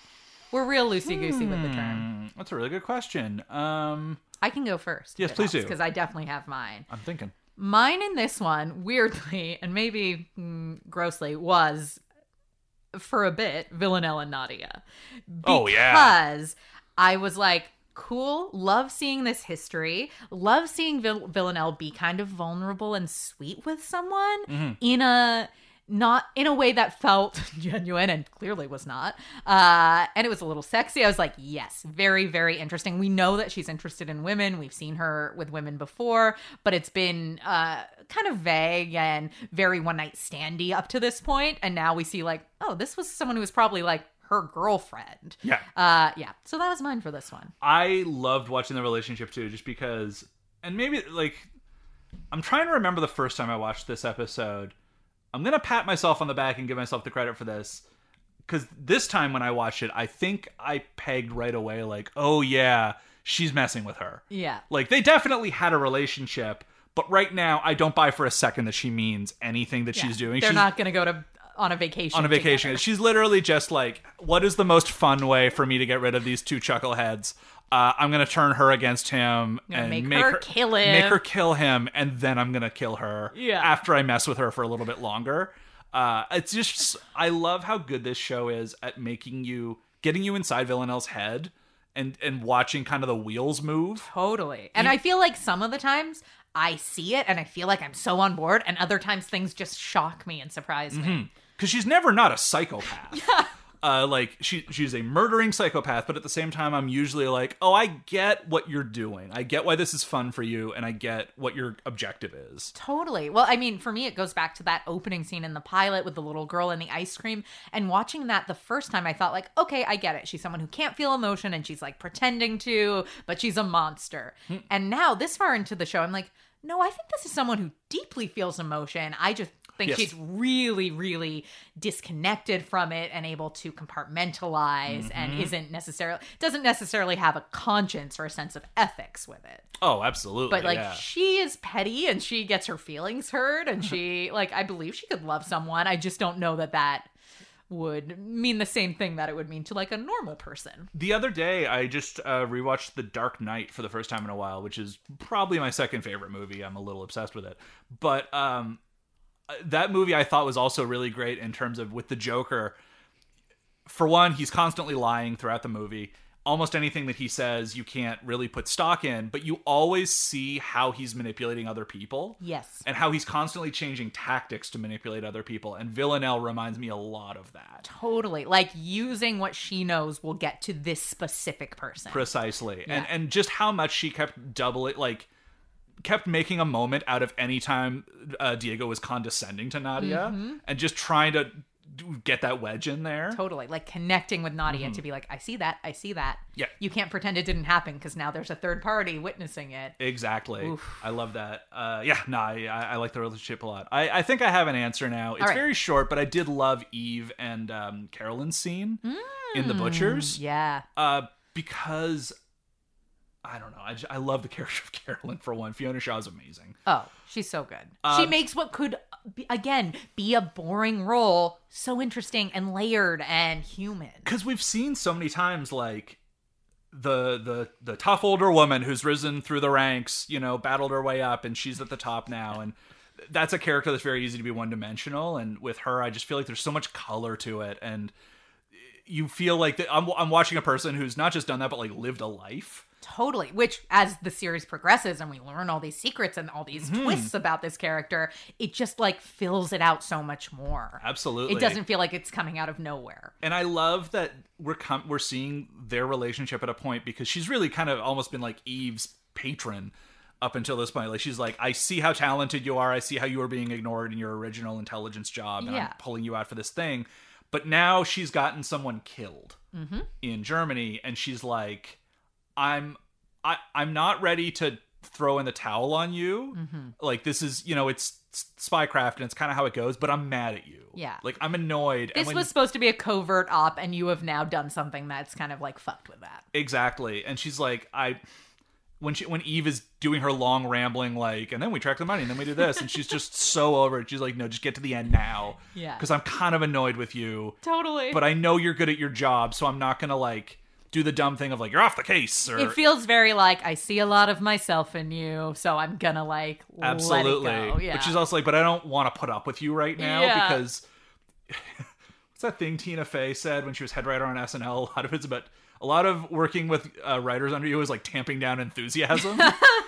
we're real loosey goosey with the term. Mm, That's a really good question. Um, I can go first. Yes, please do. Because I definitely have mine. I'm thinking. Mine in this one, weirdly and maybe mm, grossly, was for a bit Villanelle and Nadia. Oh, yeah. Because I was like, cool, love seeing this history, love seeing Vill- Villanelle be kind of vulnerable and sweet with someone Mm-hmm. in a not in a way that felt genuine and clearly was not uh and it was a little sexy i was like yes very very interesting we know that she's interested in women we've seen her with women before but it's been uh kind of vague and very one night standy up to this point. point and now we see like oh this was someone who was probably like her girlfriend Yeah. uh yeah so that was mine for this one I loved watching the relationship too, just because, and maybe like, I'm trying to remember the first time I watched this episode. I'm gonna pat myself on the back and give myself the credit for this, because this time when I watched it, I think I pegged right away, like, oh yeah, she's messing with her. yeah Like they definitely had a relationship, but right now I don't buy for a second that she means anything that she's doing. they're she's not gonna go to on a vacation on a vacation. together. She's literally just like, what is the most fun way for me to get rid of these two chuckleheads? Uh, I'm gonna turn her against him and make her kill him. Make her kill him, and then I'm gonna kill her. Yeah. After I mess with her for a little bit longer. Uh, it's just I love how good this show is at making you getting you inside Villanelle's head and and watching kind of the wheels move. Totally. And I feel like some of the times I see it and I feel like I'm so on board, and other times things just shock me and surprise me. Because she's never not a psychopath. Yeah. Uh, like she she's a murdering psychopath, but at the same time, I'm usually like, oh, I get what you're doing. I get why this is fun for you, and I get what your objective is. Totally. Well, I mean, for me, it goes back to that opening scene in the pilot with the little girl and the ice cream. And watching that the first time, I thought, like, okay, I get it. She's someone who can't feel emotion and she's like pretending to, but she's a monster. And now, this far into the show, I'm like, no, I think this is someone who deeply feels emotion. I just think Yes. she's really, really disconnected from it and able to compartmentalize and isn't necessarily, doesn't necessarily have a conscience or a sense of ethics with it Oh, absolutely. but like yeah. she is petty and she gets her feelings hurt and she like i believe she could love someone i just don't know that that would mean the same thing that it would mean to like a normal person the other day, I just uh, rewatched The Dark Knight for the first time in a while, which is probably my second favorite movie. I'm a little obsessed with it, but um, Uh, that movie I thought was also really great in terms of with the Joker. For one, he's constantly lying throughout the movie. Almost anything that he says, you can't really put stock in, but you always see how he's manipulating other people. yes And how he's constantly changing tactics to manipulate other people. And Villanelle reminds me a lot of that. totally like using what she knows will get to this specific person Precisely. And Yeah. and just how much she kept doubling like kept making a moment out of any time uh, Diego was condescending to Nadia Mm-hmm. and just trying to get that wedge in there. totally like connecting with nadia to be like i see that i see that Mm-hmm. Yeah. you can't pretend it didn't happen because now there's a third party witnessing it Exactly. I love that. Uh, yeah, no, I, I like the relationship a lot. I, I think I have an answer now. It's right. very short, but I did love Eve and um, Carolyn's scene in The Butchers. yeah uh, because I don't know. I I love the character of Carolyn for one. Fiona Shaw is amazing. Oh, she's so good. Uh, she makes what could, be, again, be a boring role so interesting and layered and human. Because we've seen so many times, like the the the tough older woman who's risen through the ranks, you know, battled her way up, and she's at the top now, and that's a character that's very easy to be one dimensional. And with her, I just feel like there's so much color to it, and you feel like that I'm I'm watching a person who's not just done that, but like lived a life. Totally. Which, as the series progresses and we learn all these secrets and all these Mm-hmm. twists about this character, it just like fills it out so much more. Absolutely, It doesn't feel like it's coming out of nowhere. and I love that we're com- we're seeing their relationship at a point because she's really kind of almost been like Eve's patron up until this point. Like she's like, I see how talented you are. I see how you are being ignored in your original intelligence job, and Yeah. I'm pulling you out for this thing. But now she's gotten someone killed Mm-hmm. in Germany, and she's like, I'm I I'm not ready to throw in the towel on you. Mm-hmm. Like this is you know it's spycraft and it's kind of how it goes. But I'm mad at you. Yeah. like I'm annoyed. This when- was supposed to be a covert op, and you have now done something that's kind of like fucked with that. Exactly. And she's like, I when she when Eve is doing her long rambling like, and then we track the money, and then we do this, and she's just so over it. She's like, no, just get to the end now. Yeah. Because I'm kind of annoyed with you, Totally. but I know you're good at your job, so I'm not gonna like do the dumb thing of like you're off the case or it feels very like I see a lot of myself in you, so I'm gonna like absolutely. let it go. Yeah. But she's also like, but I don't want to put up with you right now Yeah. because what's that thing Tina Fey said when she was head writer on SNL? A lot of it's about a lot of working with uh, writers under you is like tamping down enthusiasm.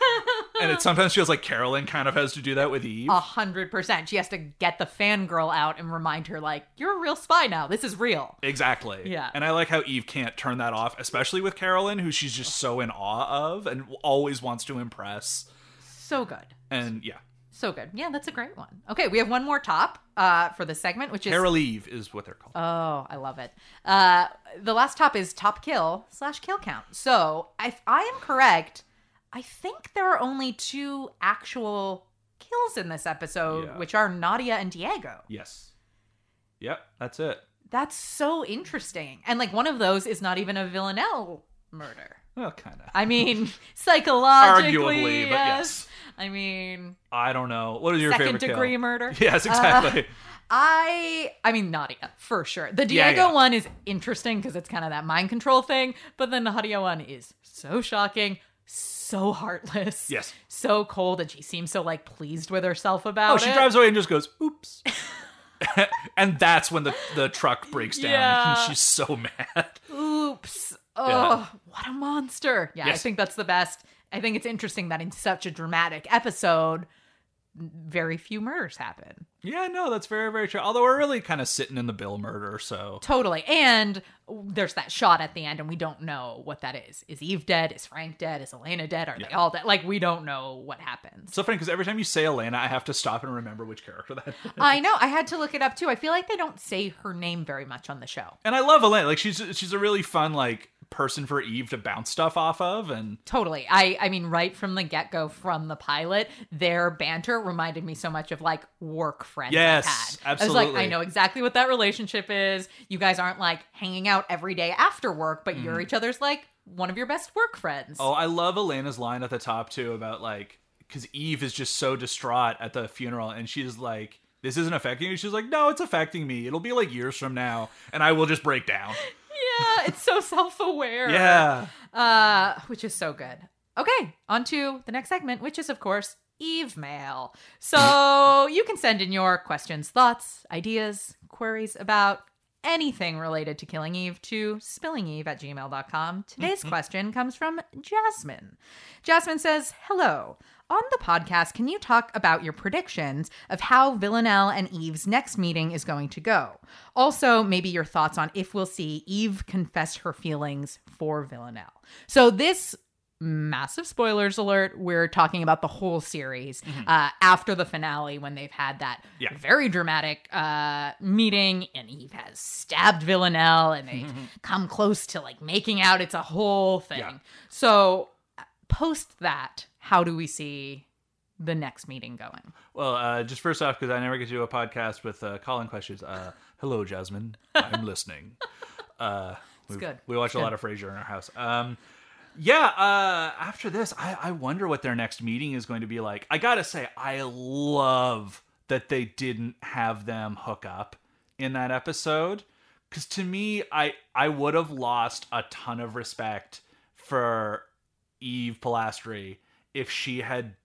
and it sometimes feels like Carolyn kind of has to do that with Eve. a hundred percent. She has to get the fangirl out and remind her, like, you're a real spy now. This is real. Exactly. Yeah. And I like how Eve can't turn that off, especially with Carolyn, who she's just so in awe of and always wants to impress. So good. And yeah, So good. Yeah, that's a great one. Okay, we have one more top uh, for the segment, which is Carol Eve is what they're called. Oh, I love it. Uh, the last top is top kill slash kill count. So if I am correct, I think there are only two actual kills in this episode, Yeah. which are Nadia and Diego. yes. Yep, that's it. That's so interesting. And like one of those is not even a Villanelle murder. Well, kind of. I mean, psychologically, Arguably, but yes. yes. I mean, I don't know. What is your second favorite kill? degree murder. Yes, exactly. Uh, I I mean Nadia for sure. The Yeah, Diego yeah. one is interesting because it's kind of that mind control thing, but the Nadia one is so shocking, so heartless, Yes. so cold, and she seems so like pleased with herself about oh, she it. drives away and just goes, "Oops," and that's when the the truck breaks down, Yeah. and she's so mad. Oops! Oh, Yeah. what a monster! Yeah, I think that's the best. I think it's interesting that in such a dramatic episode, very few murders happen. Yeah, no, that's very very true. Although we're really kind of sitting in the Bill murder, so Totally. And there's that shot at the end, and we don't know what that is. Is Eve dead? Is Frank dead? Is Elena dead? Are they all dead? Like, we don't know what happens. so funny because every time you say Elena, I have to stop and remember which character that. Is. I know. I had to look it up too. I feel like they don't say her name very much on the show. And I love Elena. Like she's she's a really fun like person for Eve to bounce stuff off of, and Totally. I I mean, right from the get go, from the pilot, their banter reminded me so much of like work friends. Yes, I've had. I was like, I know exactly what that relationship is. You guys aren't like hanging out every day after work, but Mm-hmm. you're each other's like one of your best work friends. Oh, I love Elena's line at the top too about like because Eve is just so distraught at the funeral, and she's like, "This isn't affecting you." She's like, "No, it's affecting me. It'll be like years from now, and I will just break down." yeah, it's so self aware. yeah, uh, which is so good. Okay, on to the next segment, which is, of course, Eve Mail. So you can send in your questions, thoughts, ideas, queries about anything related to Killing Eve to spillingeve at gmail.com. Today's question comes from Jasmine. Jasmine says, Hello. On the podcast, can you talk about your predictions of how Villanelle and Eve's next meeting is going to go? Also, maybe your thoughts on if we'll see Eve confess her feelings for Villanelle. So, this massive spoilers alert we're talking about the whole series uh, after the finale when they've had that Yeah. very dramatic uh, meeting and eve has stabbed villanelle and they've come close to like making out it's a whole thing Yeah. so uh, post that how do we see the next meeting going Well, uh, just first off, because I never get to do a podcast with uh, calling questions. Uh, hello, Jasmine. I'm listening. Uh, we, good. We watch It's a good. lot of Frasier in our house. Um, yeah. Uh, after this, I, I wonder what their next meeting is going to be like. I gotta say, I love that they didn't have them hook up in that episode, because to me, I I would have lost a ton of respect for Eve Polastri if she had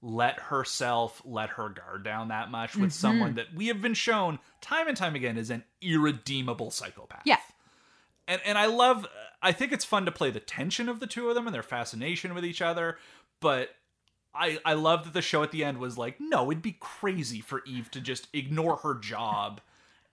let herself let her guard down that much with mm-hmm. someone that we have been shown time and time again is an irredeemable psychopath. Yeah. And and I love I think it's fun to play the tension of the two of them and their fascination with each other, but I I love that the show at the end was like, no, it'd be crazy for Eve to just ignore her job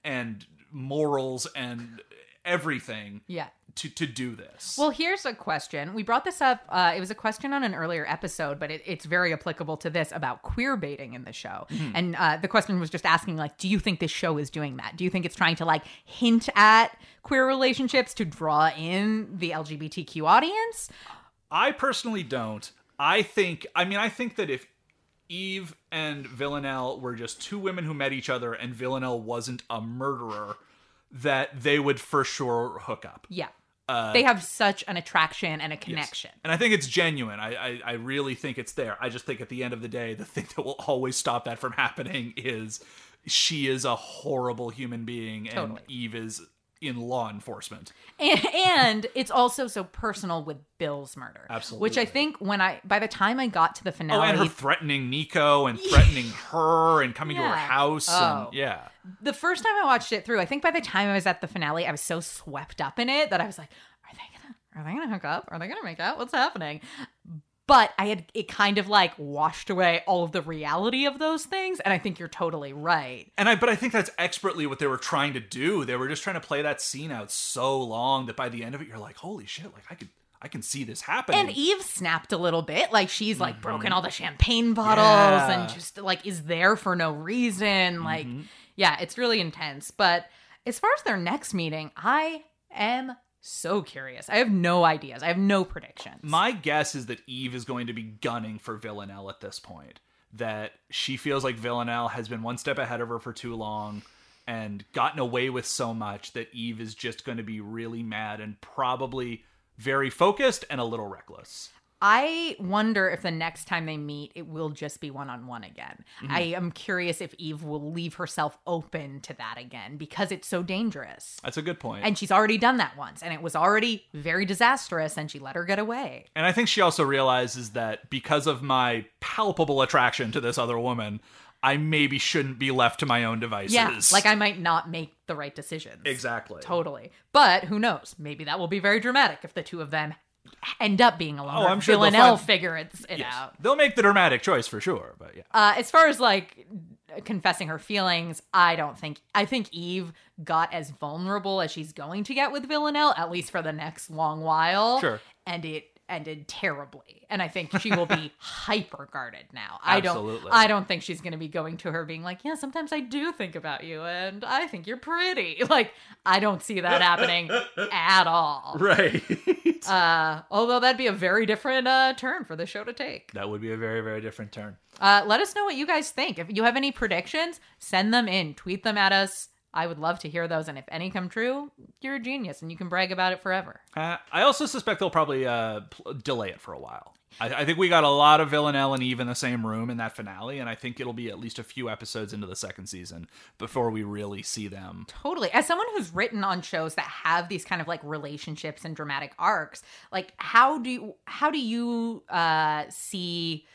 and morals and everything Yeah. To to do this. Well, here's a question. We brought this up. Uh, it was a question on an earlier episode, but it, it's very applicable to this about queer baiting in the show. And uh, the question was just asking, like, do you think this show is doing that? Do you think it's trying to like hint at queer relationships to draw in the LGBTQ audience? I personally don't. I think I mean I think that if Eve and Villanelle were just two women who met each other and Villanelle wasn't a murderer, that they would for sure hook up. Yeah. Uh, they have such an attraction and a connection. And I think it's genuine. I, I I really think it's there. I just think at the end of the day, the thing that will always stop that from happening is she is a horrible human being and Eve is in law enforcement. and, and it's also so personal with Bill's murder. Absolutely. Which I think when I by the time I got to the Oh, finale, and her threatening Nico and threatening her and coming to her house Oh. and yeah. The first time I watched it through, I think by the time I was at the finale, I was so swept up in it that I was like, "Are they gonna? Are they gonna hook up? Are they gonna make out? What's happening?" But I had it kind of like washed away all of the reality of those things, and I think you're totally right. And I, but I think that's expertly what they were trying to do. They were just trying to play that scene out so long that by the end of it, you're like, "Holy shit! Like I could, I can see this happening." And Eve snapped a little bit, like she's like broken all the champagne bottles Mm-hmm. Yeah. and just like is there for no reason. Like, Mm-hmm. Yeah, it's really intense. But as far as their next meeting, I am so curious. I have no ideas. I have no predictions. My guess is that Eve is going to be gunning for Villanelle at this point. That she feels like Villanelle has been one step ahead of her for too long and gotten away with so much that Eve is just going to be really mad and probably very focused and a little reckless. I wonder if the next time they meet, it will just be one on one again. Mm-hmm. I am curious if Eve will leave herself open to that again because it's so dangerous. That's a good point. And she's already done that once, and it was already very disastrous, and she let her get away. And I think she also realizes that because of my palpable attraction to this other woman, I maybe shouldn't be left to my own devices. Yeah, like I might not make the right decisions. exactly. Totally. But who knows? Maybe that will be very dramatic if the two of them end up being alone. Oh, I'm sure they'll Villanelle find- figures it Yes. out. They'll make the dramatic choice for sure, but yeah. Uh, as far as like confessing her feelings, I don't think. I think Eve got as vulnerable as she's going to get with Villanelle, at least for the next long while. Sure. And it ended terribly. And I think she will be hyper guarded now. I don't. Absolutely. I don't think she's going to be going to her being like, "Yeah, sometimes I do think about you, and I think you're pretty." Like, I don't see that happening at all. Right. Uh, although that'd be a very different uh, turn for the show to take. that would be a very, very different turn. Uh, let us know what you guys think. If you have any predictions, send them in, tweet them at us. I would love to hear those. And if any come true, you're a genius and you can brag about it forever. Uh, I also suspect they'll probably uh, pl- delay it for a while. I, I think we got a lot of Villanelle and Eve in the same room in that finale, and I think it'll be at least a few episodes into the second season before we really see them. Totally. As someone who's written on shows that have these kind of like relationships and dramatic arcs, like how do you how do you uh see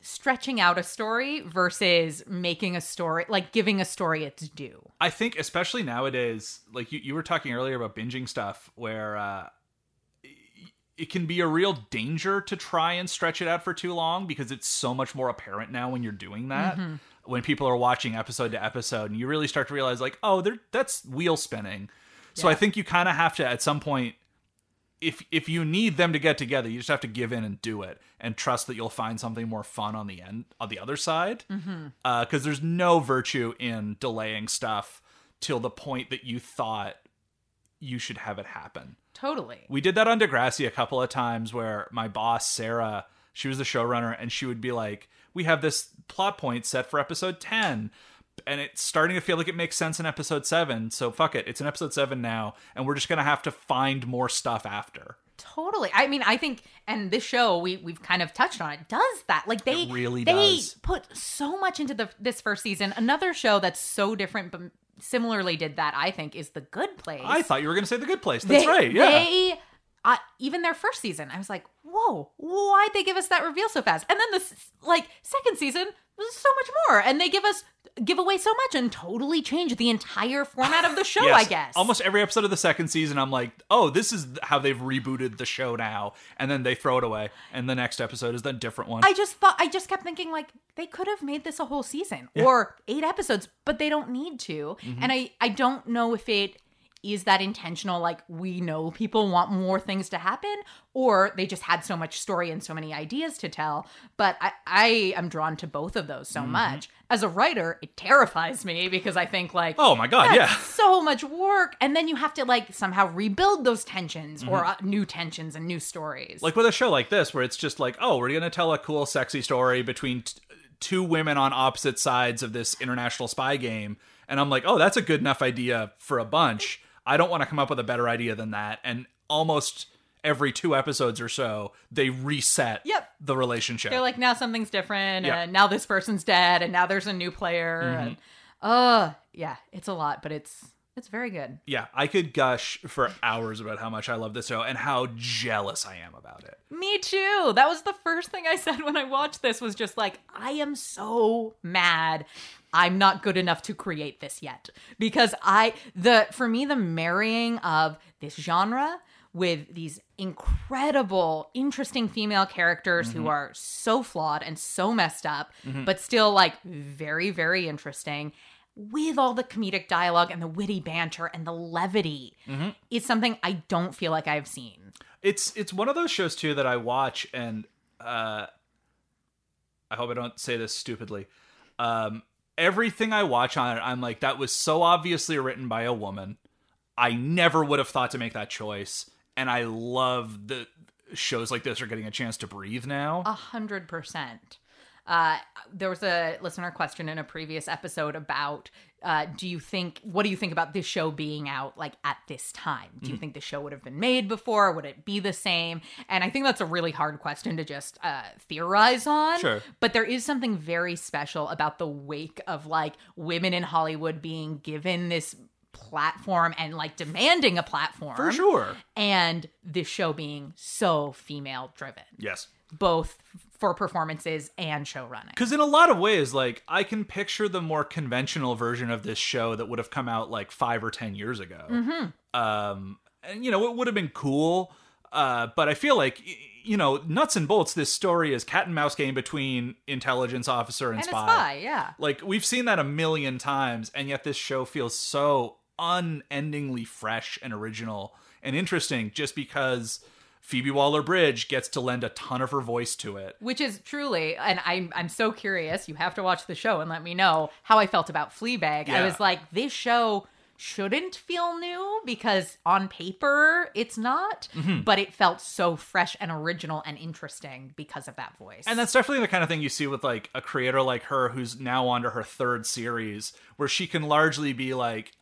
stretching out a story versus making a story like giving a story its due? I think, especially nowadays, like you, you were talking earlier about binging stuff, where uh, it can be a real danger to try and stretch it out for too long because it's so much more apparent now when you're doing that. Mm-hmm. When people are watching episode to episode, and you really start to realize, like, oh, that's wheel spinning. So I think you kind of have to, at some point, if if you need them to get together, you just have to give in and do it, and trust that you'll find something more fun on the end on the other side. Mm-hmm. Uh, because there's no virtue in delaying stuff till the point that you thought you should have it happen. Totally. We did that on Degrassi a couple of times where my boss Sarah, she was the showrunner, and she would be like, "We have this plot point set for episode 10, And it's starting to feel like it makes sense in episode seven. So fuck it. It's in episode seven now. And we're just going to have to find more stuff after. Totally. I mean, I think, and this show we we've kind of touched on it. Does that like they It really they does. put so much into the this first season. Another show that's so different, but similarly did that. I think is the Good Place. I thought you were going to say the good place. That's They- right. Yeah. They I, even their first season, I was like, whoa, why'd they give us that reveal so fast? And then the like second season so much more, and they give us give away so much and totally change the entire format of the show. Yes, I guess almost every episode of the second season, I'm like, oh, this is how they've rebooted the show now, and then they throw it away, and the next episode is the different one. I just thought I just kept thinking like they could have made this a whole season or eight episodes, but they don't need to. Mm-hmm. And I I don't know if it is that intentional like we know people want more things to happen or they just had so much story and so many ideas to tell but i, I am drawn to both of those Mm-hmm. so much as a writer it terrifies me because i think like oh my god, yeah. so much work and then you have to like somehow rebuild those tensions or Mm-hmm. uh, new tensions and new stories Like with a show like this, where it's just like, oh, we're gonna tell a cool, sexy story between t- two women on opposite sides of this international spy game, and I'm like, oh, that's a good enough idea for a bunch. I don't want to come up with a better idea than that. And almost every two episodes or so, they reset Yep. the relationship. They're like now something's different, Yeah. and now this person's dead, and now there's a new player, and uh, yeah, it's a lot, but it's it's very good. yeah, I could gush for hours about how much I love this show and how jealous I am about it. Me too. That was the first thing I said when I watched this. Was just like, I am so mad. I'm not good enough to create this yet because I the for me the marrying of this genre with these incredible, interesting female characters who are so flawed and so messed up, but still like very, very interesting. With all the comedic dialogue and the witty banter and the levity, is something I don't feel like I've seen. it's it's one of those shows too that I watch and uh I hope I don't say this stupidly. Um everything I watch on it I'm like that was so obviously written by a woman. I never would have thought to make that choice and I love the shows like this are getting a chance to breathe now. A hundred percent. Uh, there was a listener question in a previous episode about uh, do you think what do you think about this show being out like at this time do you Mm-hmm. think the show would have been made before would it be the same and i think that's a really hard question to just uh, theorize on Sure. but there is something very special about the wake of like women in hollywood being given this platform and like demanding a platform For sure. and this show being so female driven Yes. both for performances and show running. Because in a lot of ways, like I can picture the more conventional version of this show that would have come out like five or ten years ago. Um, and you know, it would have been cool. Uh, but I feel like you know, nuts and bolts. This story is cat and mouse game between intelligence officer and, And spy. spy, yeah. Like we've seen that a million times, and yet this show feels so unendingly fresh and original and interesting, just because Phoebe Waller-Bridge gets to lend a ton of her voice to it. Which is truly, and I'm I'm so curious. You have to watch the show and let me know how I felt about Fleabag. I was like, this show shouldn't feel new because on paper it's not, Mm-hmm. but it felt so fresh and original and interesting because of that voice. And that's definitely the kind of thing you see with like a creator like her who's now on to her third series, where she can largely be like, "Uh,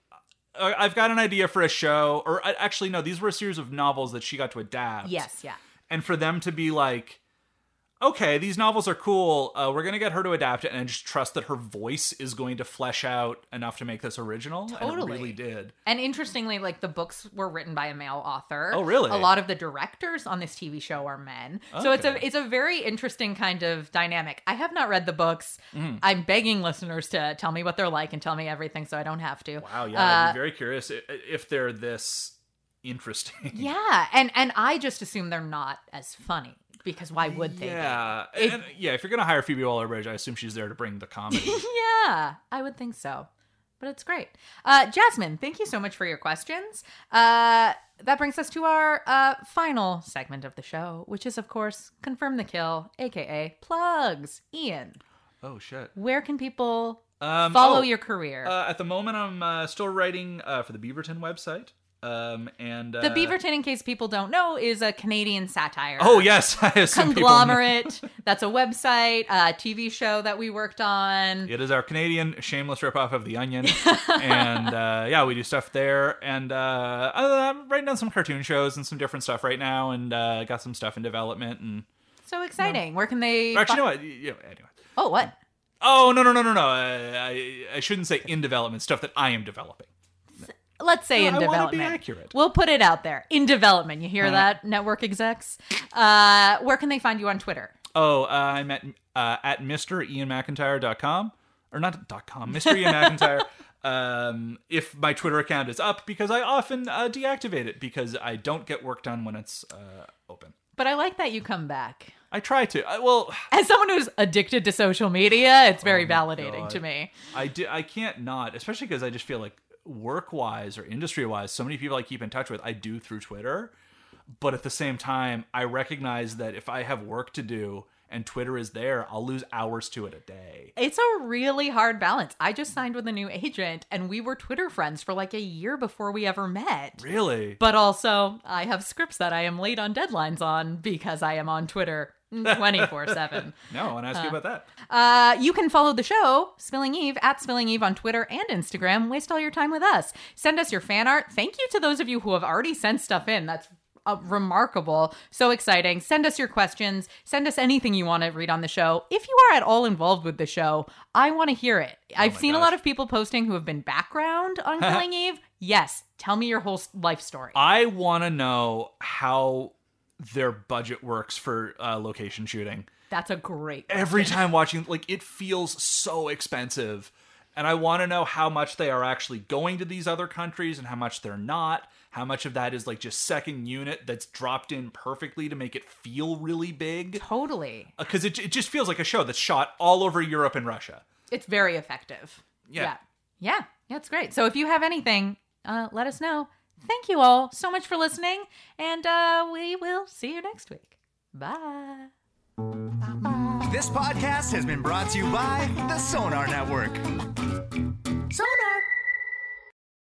I've got an idea for a show, or uh, actually, no, these were a series of novels that she got to adapt. yes, yeah. And for them to be like, okay, these novels are cool, uh, we're going to get her to adapt it and just trust that her voice is going to flesh out enough to make this original. And it Totally. really did. And interestingly, like the books were written by a male author. Oh, really? A lot of the directors on this TV show are men. So it's a it's a very interesting kind of dynamic. I have not read the books. Mm-hmm. I'm begging listeners to tell me what they're like and tell me everything so I don't have to. Wow, yeah, Uh, I'd be very curious if they're this interesting. yeah, and and I just assume they're not as funny because why would they? Yeah, It- and, yeah. If you're gonna hire Phoebe Waller-Bridge, I assume she's there to bring the comedy. yeah, I would think so. But it's great. Uh, Jasmine, thank you so much for your questions. Uh, that brings us to our uh, final segment of the show, which is, of course, Confirm the Kill, aka plugs. Ian, oh shit. where can people Um, follow oh, your career? Uh, at the moment, I'm uh, still writing uh, for the Beaverton website. Um, and uh, the Beaverton, in case people don't know, is a Canadian satire. Oh yes, I. Conglomerate. That's a website, a TV show that we worked on. It is our Canadian shameless ripoff of The Onion, and uh, yeah, we do stuff there. And uh, other than that, I'm writing down some cartoon shows and some different stuff right now, and uh, got some stuff in development. And So exciting. Where can they? actually, fi- you know what? Yeah, anyway. Oh, what? Oh no no no no no! Uh, I I shouldn't say in development stuff that I am developing. Let's say No, in I development. accurate. We'll put it out there in development. You hear that, network execs? Uh, where can they find you on Twitter? Oh, uh, I'm at uh, at MrIanMacIntyre.com or not dot .com, Mr. Ian MacIntyre. Um, if my Twitter account is up, because I often uh, deactivate it because I don't get work done when it's uh, open. But I like that you come back. I try to. I, well, As someone who's addicted to social media, it's very Oh validating God. to me. I do. I can't not, especially because I just feel like work wise or industry wise, so many people I keep in touch with, I do through Twitter. But at the same time, I recognize that if I have work to do and Twitter is there, I'll lose hours to it a day. It's a really hard balance. I just signed with a new agent and we were Twitter friends for like a year before we ever met. Really? But also, I have scripts that I am late on deadlines on because I am on Twitter 24 7. No, I want to ask you about that. Uh, you can follow the show, Spilling Eve, at Spilling Eve on Twitter and Instagram. Waste all your time with us. Send us your fan art. Thank you to those of you who have already sent stuff in. That's uh, remarkable. So exciting. Send us your questions. Send us anything you want to read on the show. If you are at all involved with the show, I want to hear it. I've my seen a lot of people posting who have been background on Killing Eve. Yes, tell me your whole life story. I want to know how their budget works for uh, location shooting. That's a great. Every time watching, like, it feels so expensive. And I want to know how much they are actually going to these other countries and how much they're not. How much of that is like just second unit that's dropped in perfectly to make it feel really big. Totally. Because it, it just feels like a show that's shot all over Europe and Russia. It's very effective. Yeah. Yeah. Yeah. Yeah, it's great. So if you have anything, uh, let us know. Thank you all so much for listening, and uh, we will see you next week. Bye. This podcast has been brought to you by the Sonar Network. Sonar!